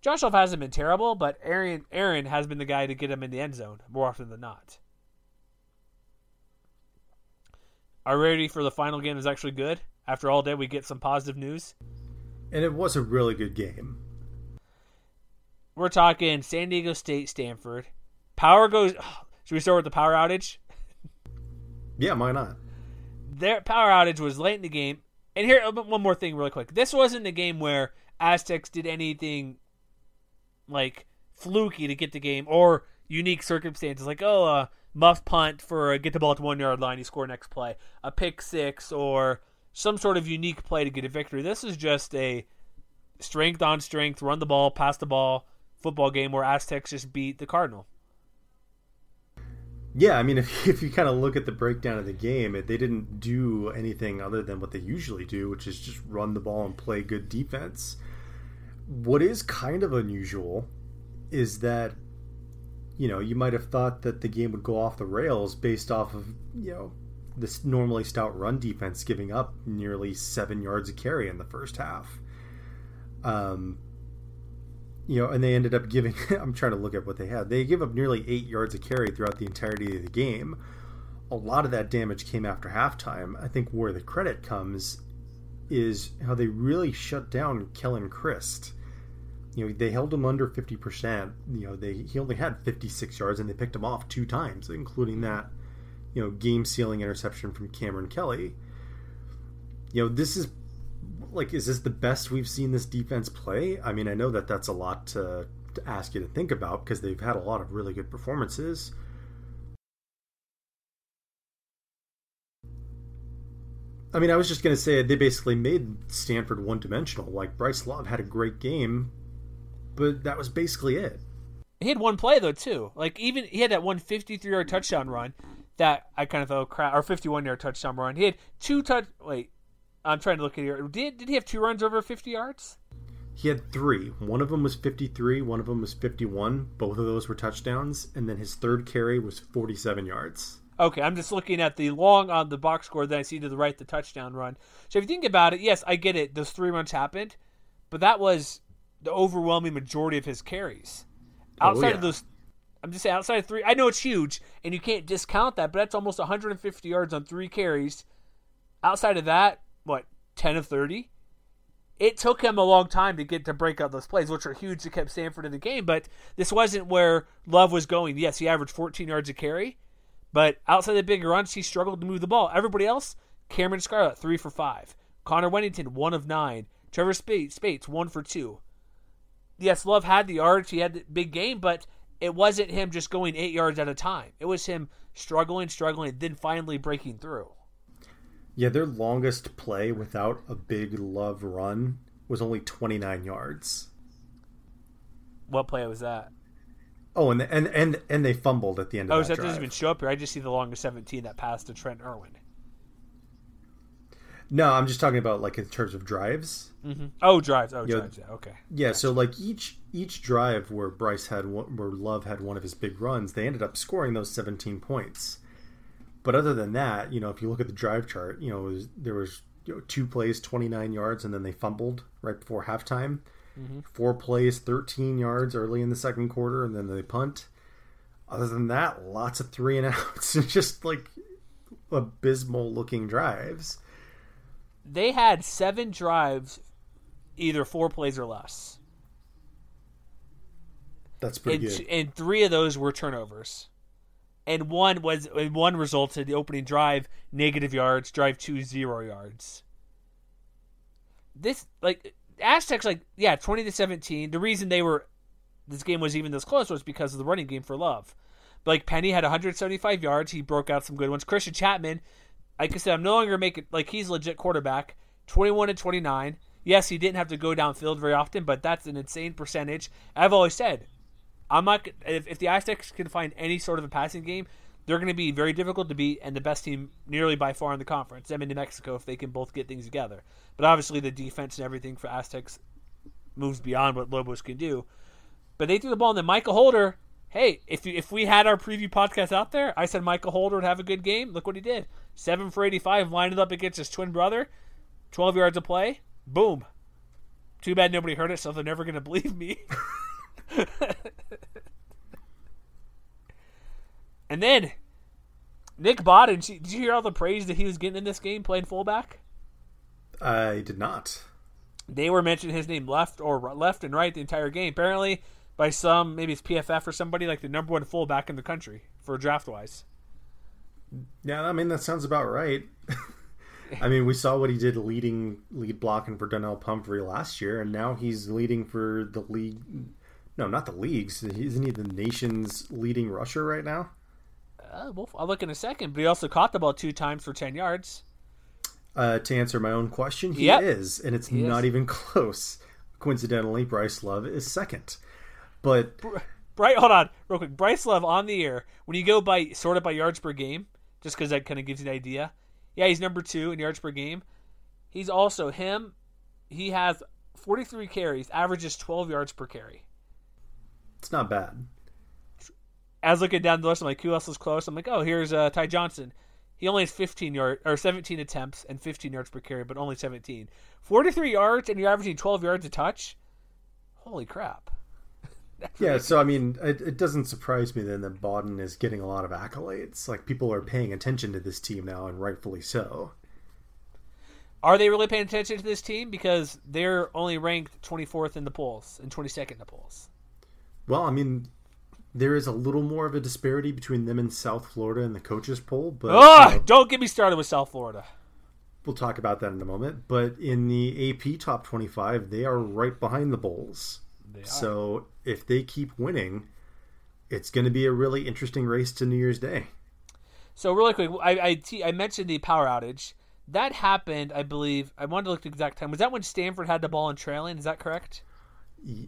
Josh Love hasn't been terrible, but Aaron Aaron has been the guy to get him in the end zone more often than not. Our ready for the final game? Is actually good. After all day, we get some positive news. And it was a really good game. We're talking San Diego State, Stanford. Power goes. (sighs) Should we start with the power outage? (laughs) Yeah, why not? Their power outage was late in the game. And here, uh, one more thing, really quick. This wasn't a game where Aztecs did anything like fluky to get the game or unique circumstances, like oh, a muff punt for a get the ball to one yard line, you score next play, a pick six, or some sort of unique play to get a victory. This is just a strength on strength, run the ball, pass the ball football game where Aztecs just beat the Cardinal. Yeah, I mean, (laughs) if, if you kind of look at the breakdown of the game, it, they didn't do anything other than what they usually do, which is just run the ball and play good defense. What is kind of unusual is that, you know, you might have thought that the game would go off the rails based off of, you know, this normally stout run defense giving up nearly seven yards a carry in the first half. Um, you know, and they ended up giving. (laughs) I'm trying to look at what they had. They gave up nearly eight yards a carry throughout the entirety of the game. A lot of that damage came after halftime. I think where the credit comes is how they really shut down Keller Chryst. You know, they held him under 50%. You know, they he only had 56 yards and they picked him off two times, including that, you know, game sealing interception from Cameron Kelly. You know, this is like is this the best we've seen this defense play? I mean, I know that that's a lot to, to ask you to think about because they've had a lot of really good performances. I mean, I was just going to say they basically made Stanford one dimensional. Like Bryce Love had a great game, but that was basically it. He had one play though too. Like even he had that one 53 yard touchdown run that I kind of thought oh, crap or 51 yard touchdown run. He had two touch. Wait, I'm trying to look at here. Did did he have two runs over 50 yards? He had three. One of them was 53. One of them was 51. Both of those were touchdowns, and then his third carry was 47 yards. Okay, I'm just looking at the long on the box score. Then I see to the right the touchdown run. So if you think about it, yes, I get it. Those three runs happened, but that was the overwhelming majority of his carries. Oh, Outside Oh, yeah. of those, I'm just saying outside of three. I know it's huge, and you can't discount that, but that's almost 150 yards on three carries. Outside of that, what 10 of 30? It took him a long time to get to break out those plays, which are huge to keep Stanford in the game. But this wasn't where Love was going. Yes, he averaged 14 yards a carry, but outside the big runs, he struggled to move the ball. Everybody else, Cameron Scarlett, three for five. Connor Wedington, one of nine. Trevor Speights, Speights one for two. Yes, Love had the yards, he had the big game, but it wasn't him just going eight yards at a time. It was him struggling, struggling, then finally breaking through. Yeah, their longest play without a big love run was only 29 yards. What play was that? Oh, and and and and they fumbled at the end of oh, that so that doesn't even show up here. I just see the longest 17 that passed to Trent Irwin. No, I'm just talking about like in terms of drives. Mm-hmm. Oh, drives. Oh, Yeah. drives. Yeah, okay. Yeah, so like each each drive where Bryce had one, where Love had one of his big runs, they ended up scoring those 17 points. But other than that, you know, if you look at the drive chart, you know, was, there was you know, two plays, 29 yards, and then they fumbled right before halftime. Mm-hmm. Four plays, 13 yards early in the second quarter, and then they punt. Other than that, lots of three and (laughs) outs, just like abysmal looking drives. They had seven drives, either four plays or less. That's pretty and, good. and three of those were turnovers. And one was and one resulted the opening drive negative yards, drive two zero yards. This like Aztecs like yeah twenty to seventeen. The reason they were this game was even this close was because of the running game for Love. But, like Penny had 175 yards, he broke out some good ones. Christian Chapman, like I said, I'm no longer making like he's a legit quarterback. 21 and 29. Yes, he didn't have to go downfield very often, but that's an insane percentage. I've always said I'm not if, if the Aztecs can find any sort of a passing game, they're going to be very difficult to beat and the best team nearly by far in the conference. Them and New Mexico if they can both get things together. But obviously the defense and everything for Aztecs moves beyond what Lobos can do. But they threw the ball and then Michael Holder. Hey, if if we had our preview podcast out there, I said Michael Holder would have a good game. Look what he did: seven for eighty-five, lined up against his twin brother, twelve yards of play. Boom. Too bad nobody heard it, so they're never going (laughs) to believe me. (laughs) and then Nick Bawden, did you hear all the praise that he was getting in this game playing fullback? I did not. They were mentioning his name left or left and right the entire game. Apparently, by some, maybe it's PFF or somebody, like the number one fullback in the country for draft wise. Yeah, I mean that sounds about right. (laughs) I mean, we saw what he did leading lead blocking for Donnel Pumphrey last year, and now he's leading for the league. No, not the leagues. Isn't he the nation's leading rusher right now? Uh, well, I'll look in a second, but he also caught the ball two times for 10 yards. Uh, to answer my own question, he Yep. is, and it's He not is. even (laughs) close. Coincidentally, Bryce Love is second, but Bright, hold on, real quick. Bryce Love on the air. When you go by sort of by yards per game, just because that kind of gives you an idea. Yeah, he's number two in yards per game. He's also him. He has 43 carries, averages 12 yards per carry. It's not bad. As looking down the list, I'm like, who else is close? I'm like, oh, here's uh, Ty Johnson. He only has 15 yard or 17 attempts and 15 yards per carry, but only 17. 43 yards, and you're averaging 12 yards a touch. Holy crap! (laughs) Yeah, so I mean, it, it doesn't surprise me then that Bawden is getting a lot of accolades. Like people are paying attention to this team now, and rightfully so. Are they really paying attention to this team because they're only ranked 24th in the polls and 22nd in the polls? Well, I mean, there is a little more of a disparity between them and South Florida in the coaches poll, but Ugh, you know, don't get me started with South Florida. we'll talk about that in a moment. But in the AP top 25, they are right behind the Bulls. So if they keep winning, it's going to be a really interesting race to New Year's Day. So really quick, I I, mentioned the power outage. That happened, I believe. I wanted to look the exact time. Was that when Stanford had the ball and trailing? Is that correct?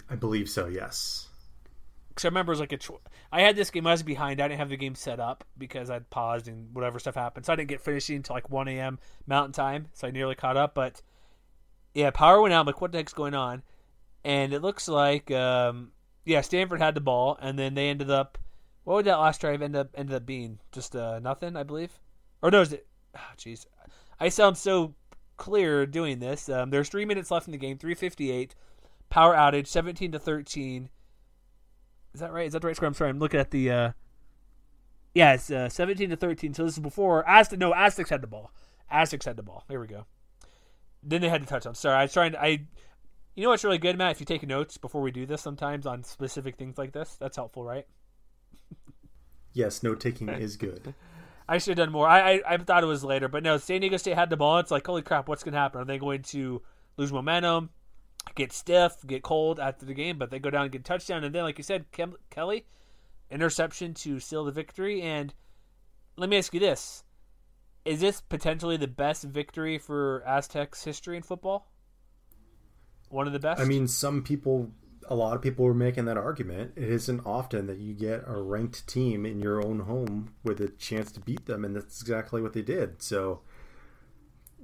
I believe so. Yes. Because I remember it was like a. I had this game. I was behind. I didn't have the game set up because I'd paused and whatever stuff happened. So I didn't get finishing until like 1 a.m. Mountain Time. So I nearly caught up. But yeah, power went out. I'm like, what the heck's going on? And it looks like, um, yeah, Stanford had the ball, and then they ended up. What would that last drive end up ended up being? Just uh, nothing, I believe. Or no, is it? ah, Jeez, I sound so clear doing this. Um, there's three minutes left in the game. 3:58. Power outage. 17 to 13. Is that right? Is that the right score? I'm sorry. I'm looking at the. Uh... Yeah, it's uh, 17 to 13. So this is before Aztec. No, Aztecs had the ball. Aztecs had the ball. Here we go. Then they had to touch on. Sorry, I was trying to. I. You know what's really good, Matt? If you take notes before we do this, sometimes on specific things like this, that's helpful, right? Yes, note taking is good. I should have done more. I, I I thought it was later, but no. San Diego State had the ball. It's like, holy crap, what's going to happen? Are they going to lose momentum, get stiff, get cold after the game? But they go down and get touchdown, and then, like you said, Kem- Kelly, interception to seal the victory. And let me ask you this: Is this potentially the best victory for Aztecs history in football? One of the best. I mean, some people, a lot of people were making that argument. It isn't often that you get a ranked team in your own home with a chance to beat them, and that's exactly what they did. So,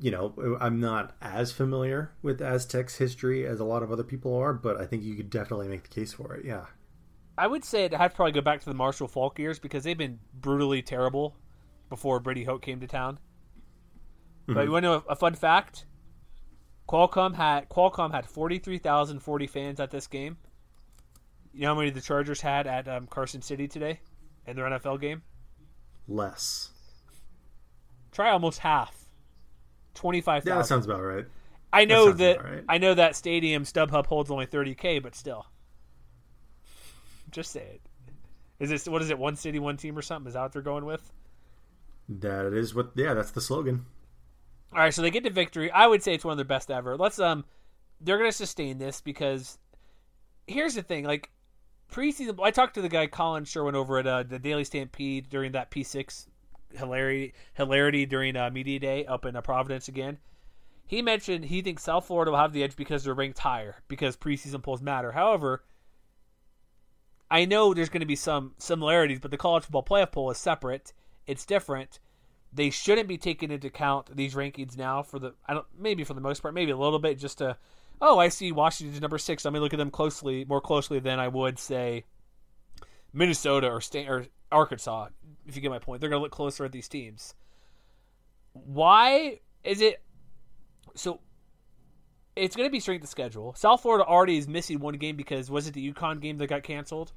you know, I'm not as familiar with Aztecs history as a lot of other people are, but I think you could definitely make the case for it. Yeah. I would say it have to probably go back to the Marshall Faulk years because they've been brutally terrible before Brady Hoke came to town. Mm-hmm. But you want to know a fun fact? Qualcomm had Qualcomm had forty three thousand forty fans at this game. You know how many the Chargers had at um, Carson City today in their NFL game? Less. Try almost half. Twenty five. Yeah, that sounds about right. I know that, that right. I know that stadium StubHub holds only thirty k, but still. Just say it. Is this what is it? One city, one team, or something? Is that what they're going with? That is what. Yeah, that's the slogan. All right, so they get to victory. I would say it's one of their best ever. Let's um, they're gonna sustain this because here's the thing. Like preseason, I talked to the guy Colin Sherwin over at uh, the Daily Stampede during that P6 hilarity hilarity during uh, media day up in uh, Providence again. He mentioned he thinks South Florida will have the edge because they're ranked higher because preseason polls matter. However, I know there's going to be some similarities, but the college football playoff poll is separate. It's different. They shouldn't be taking into account these rankings now for the I don't maybe for the most part, maybe a little bit just to oh, I see Washington's number six. Let me look at them closely, more closely than I would say Minnesota or Stan- or Arkansas. If you get my point, they're going to look closer at these teams. Why is it so? It's going to be strength of schedule. South Florida already is missing one game because was it the UConn game that got canceled?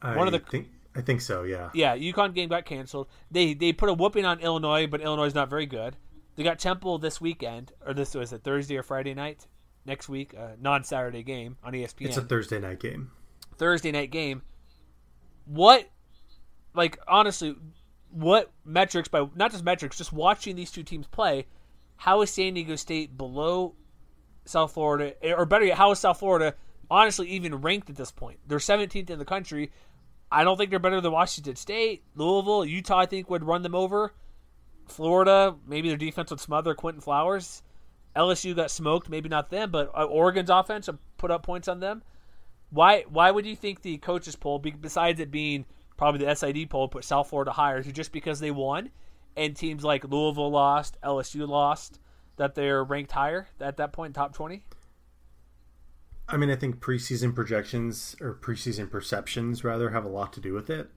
I one of the think I think so. Yeah. Yeah, UConn game got canceled. They they put a whooping on Illinois, but Illinois is not very good. They got Temple this weekend, or this was a Thursday or Friday night next week, a non Saturday game on ESPN. It's a Thursday night game. Thursday night game. What, like honestly, what metrics by not just metrics, just watching these two teams play, how is San Diego State below South Florida, or better yet, how is South Florida honestly even ranked at this point? They're 17th in the country. I don't think they're better than Washington State, Louisville, Utah. I think would run them over. Florida, maybe their defense would smother Quinton Flowers. LSU got smoked, maybe not them, but uh, Oregon's offense put up points on them. Why? Why would you think the coaches poll, besides it being probably the SID poll, put South Florida higher? Just because they won, and teams like Louisville lost, LSU lost, that they're ranked higher at that point, top twenty? I mean, I think preseason projections or preseason perceptions rather have a lot to do with it.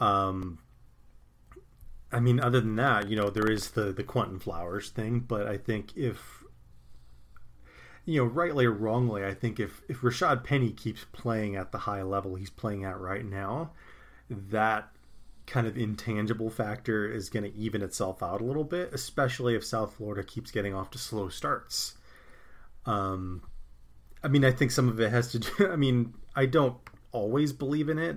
Um, I mean, other than that, you know, there is the the Quinton Flowers thing, but I think if you know, rightly or wrongly, I think if if Rashaad Penny keeps playing at the high level he's playing at right now, that kind of intangible factor is going to even itself out a little bit, especially if South Florida keeps getting off to slow starts. Um, I mean, I think some of it has to do. (laughs) I mean, I don't always believe in it,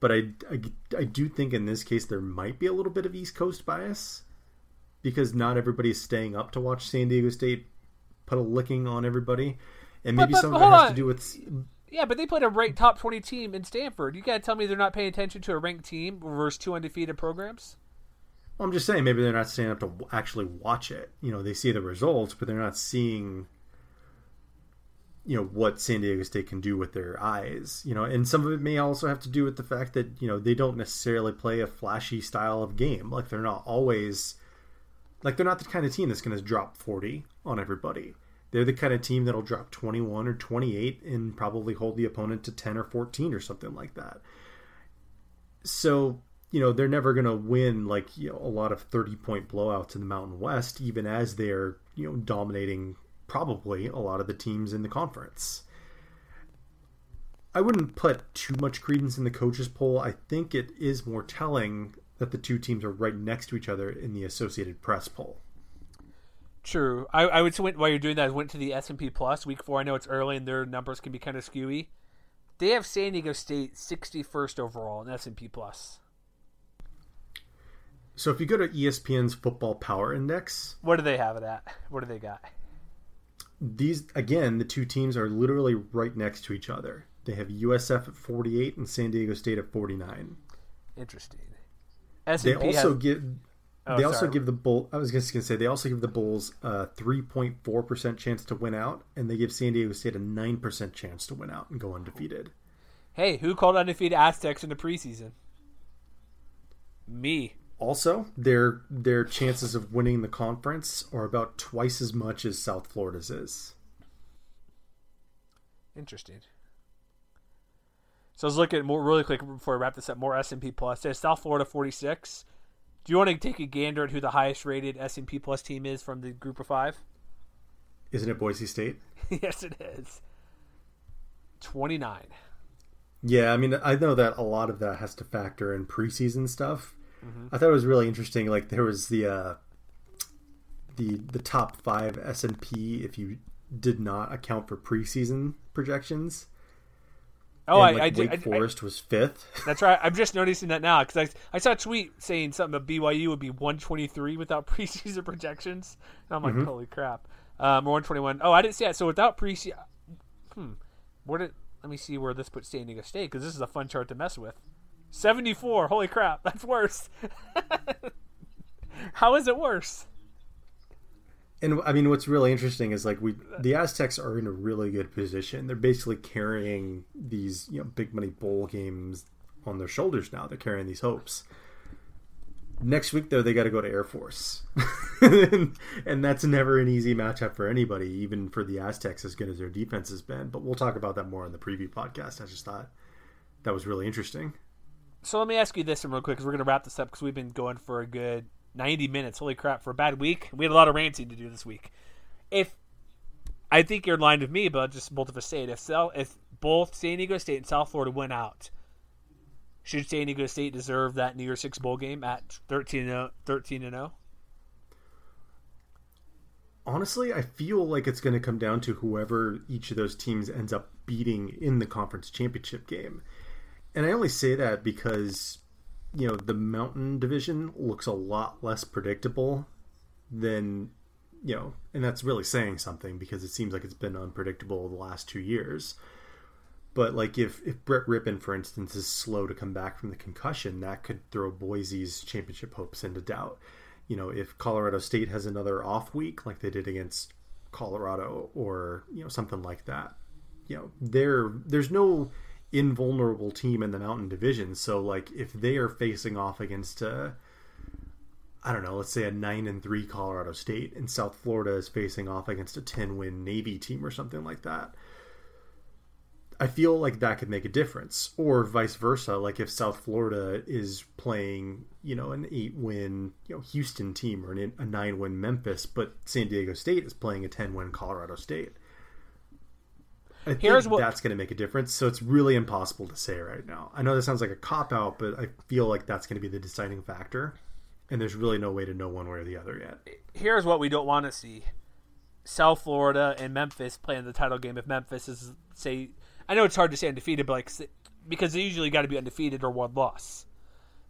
but I, I, I do think in this case there might be a little bit of East Coast bias because not everybody is staying up to watch San Diego State put a licking on everybody, and maybe but, but, some of it has on. to do with. Yeah, but they played a ranked top twenty team in Stanford. You gotta tell me they're not paying attention to a ranked team versus two undefeated programs. Well, I'm just saying maybe they're not staying up to actually watch it. You know, they see the results, but they're not seeing you know what San Diego State can do with their eyes, you know, and some of it may also have to do with the fact that you know they don't necessarily play a flashy style of game. Like they're not always, like they're not the kind of team that's going to drop forty on everybody. They're the kind of team that'll drop twenty one or twenty eight and probably hold the opponent to ten or fourteen or something like that. So you know they're never going to win like you know a lot of thirty point blowouts in the Mountain West, even as they're you know dominating probably a lot of the teams in the conference. I wouldn't put too much credence in the coaches poll. I think it is more telling that the two teams are right next to each other in the Associated Press poll. True. I, I would while you're doing that, I went to the S and P Plus week four. I know it's early and their numbers can be kind of skewy. They have San Diego State 61st overall in S and P Plus. So if you go to ESPN's Football Power Index, what do they have it at? What do they got? these again, the two teams are literally right next to each other. They have USF at 48 and San Diego State at 49. Interesting. S&P they also has... give oh, they also give the bull. I was just going to say they also give the Bulls a 3.4 percent chance to win out, and they give San Diego State a nine percent chance to win out and go undefeated. Hey, who called undefeated Aztecs in the preseason? Me. Also, their their chances of winning the conference are about twice as much as South Florida's is. Interesting. So let's look at more really quick before I wrap this up. More S and P plus. There's South Florida 46. Do you want to take a gander at who the highest rated S and P plus team is from the group of five? Isn't it Boise State? (laughs) yes, it is. 29. Yeah, I mean, I know that a lot of that has to factor in preseason stuff. Mm-hmm. I thought it was really interesting. Like there was the uh, the the top five S and P if you did not account for preseason projections. Oh, and, like, I, Wake I, Forest I, was fifth. (laughs) That's right. I'm just noticing that now because I, I saw a tweet saying something about BYU would be 123 without (laughs) preseason projections. And I'm like, mm-hmm. holy crap. Um, 121. Oh, I didn't see that. So without preseason, hmm, where did? Let me see where this puts San Diego State because this is a fun chart to mess with. 74. Holy crap, (laughs) that's worse. How is it worse? And I mean, what's really interesting is like we, the Aztecs are in a really good position. They're basically carrying these you know big money bowl games on their shoulders now. They're carrying these hopes. Next week, though, they got to go to Air Force, (laughs) and, that's never an easy matchup for anybody, even for the Aztecs, as good as their defense has been. But we'll talk about that more in the preview podcast. I just thought that was really interesting. So let me ask you this real quick, because we're going to wrap this up because we've been going for a good 90 minutes. Holy crap, for a bad week. We had a lot of ranting to do this week. If I think you're in line with me, but just both of us say. If, if both San Diego State and South Florida win out, should San Diego State deserve that New Year's Six bowl game at 13 and 0? Honestly, I feel like it's going to come down to whoever each of those teams ends up beating in the conference championship game. And I only say that because you know the Mountain Division looks a lot less predictable than you know, and that's really saying something because it seems like it's been unpredictable the last two years. But like if if Brett Rypien, for instance, is slow to come back from the concussion, that could throw Boise's championship hopes into doubt. You know, if Colorado State has another off week like they did against Colorado or you know something like that, you know, there there's no invulnerable team in the Mountain Division. So like if they are facing off against a I don't know, let's say a nine and three Colorado State, and South Florida is facing off against a ten win Navy team or something like that. I feel like that could make a difference, or vice versa. Like if South Florida is playing, you know, an eight-win, you know, Houston team or an, a nine-win Memphis, but San Diego State is playing a ten-win Colorado State. I think Here's what... that's going to make a difference. So it's really impossible to say right now. I know that sounds like a cop out, but I feel like that's going to be the deciding factor. And there's really no way to know one way or the other yet. Here's what we don't want to see: South Florida and Memphis playing the title game. If Memphis is say, I know it's hard to say undefeated, but like because they usually got to be undefeated or one loss.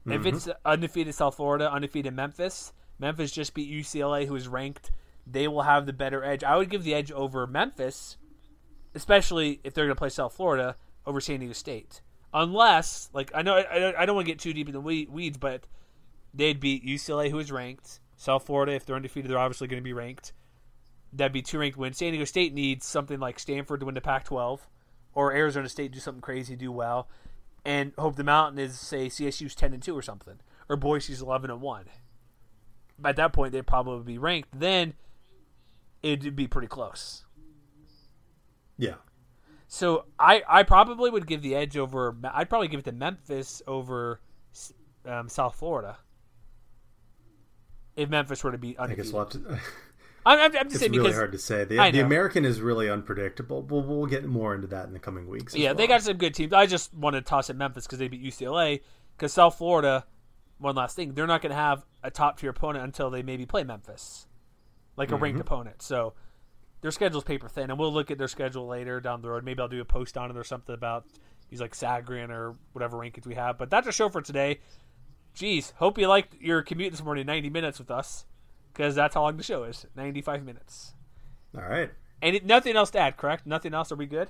Mm-hmm. If it's undefeated South Florida, undefeated Memphis, Memphis just beat UCLA, who is ranked. They will have the better edge. I would give the edge over Memphis especially if they're going to play South Florida over San Diego State. Unless, like, I know I, I don't want to get too deep in the weeds, but they'd beat UCLA, who is ranked. South Florida, if they're undefeated, they're obviously going to be ranked. That'd be two ranked wins. San Diego State needs something like Stanford to win the Pac-12, or Arizona State do something crazy, do well, and hope the Mountain is say CSU's ten and two or something, or Boise's eleven and one. At that point, they'd probably be ranked. Then it'd be pretty close. Yeah. So I, I probably would give the edge over. I'd probably give it to Memphis over um, South Florida. If Memphis were to be undefeated. I guess we'll have to. (laughs) I'm, I'm, just it's saying really because hard to say. The, the, American is really unpredictable. We'll, we'll get more into that in the coming weeks. Yeah, well. they got some good teams. I just want to toss at Memphis because they beat UCLA. Because South Florida, one last thing, they're not going to have a top tier opponent until they maybe play Memphis, like a mm-hmm. ranked opponent. So their schedule's paper thin, and we'll look at their schedule later down the road. Maybe I'll do a post on it or something about these like Sagarin or whatever rankings we have. But that's a show for today. Jeez, hope you liked your commute this morning, 90 minutes with us, because that's how long the show is 95 minutes. All right. And it, nothing else to add, correct? Nothing else? Are we good?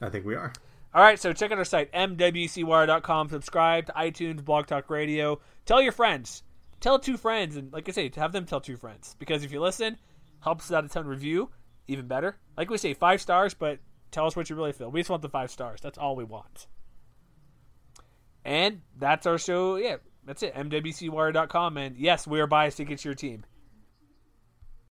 I think we are. All right, so check out our site, mwcwire.com. Subscribe to iTunes, Blog Talk Radio. Tell your friends. Tell two friends. And like I say, have them tell two friends. Because if you listen, helps us out a ton review. Even better. Like we say, five stars, but tell us what you really feel. We just want the five stars. That's all we want. And that's our show. Yeah, that's it. MWCWire.com. And yes, we are biased against your team.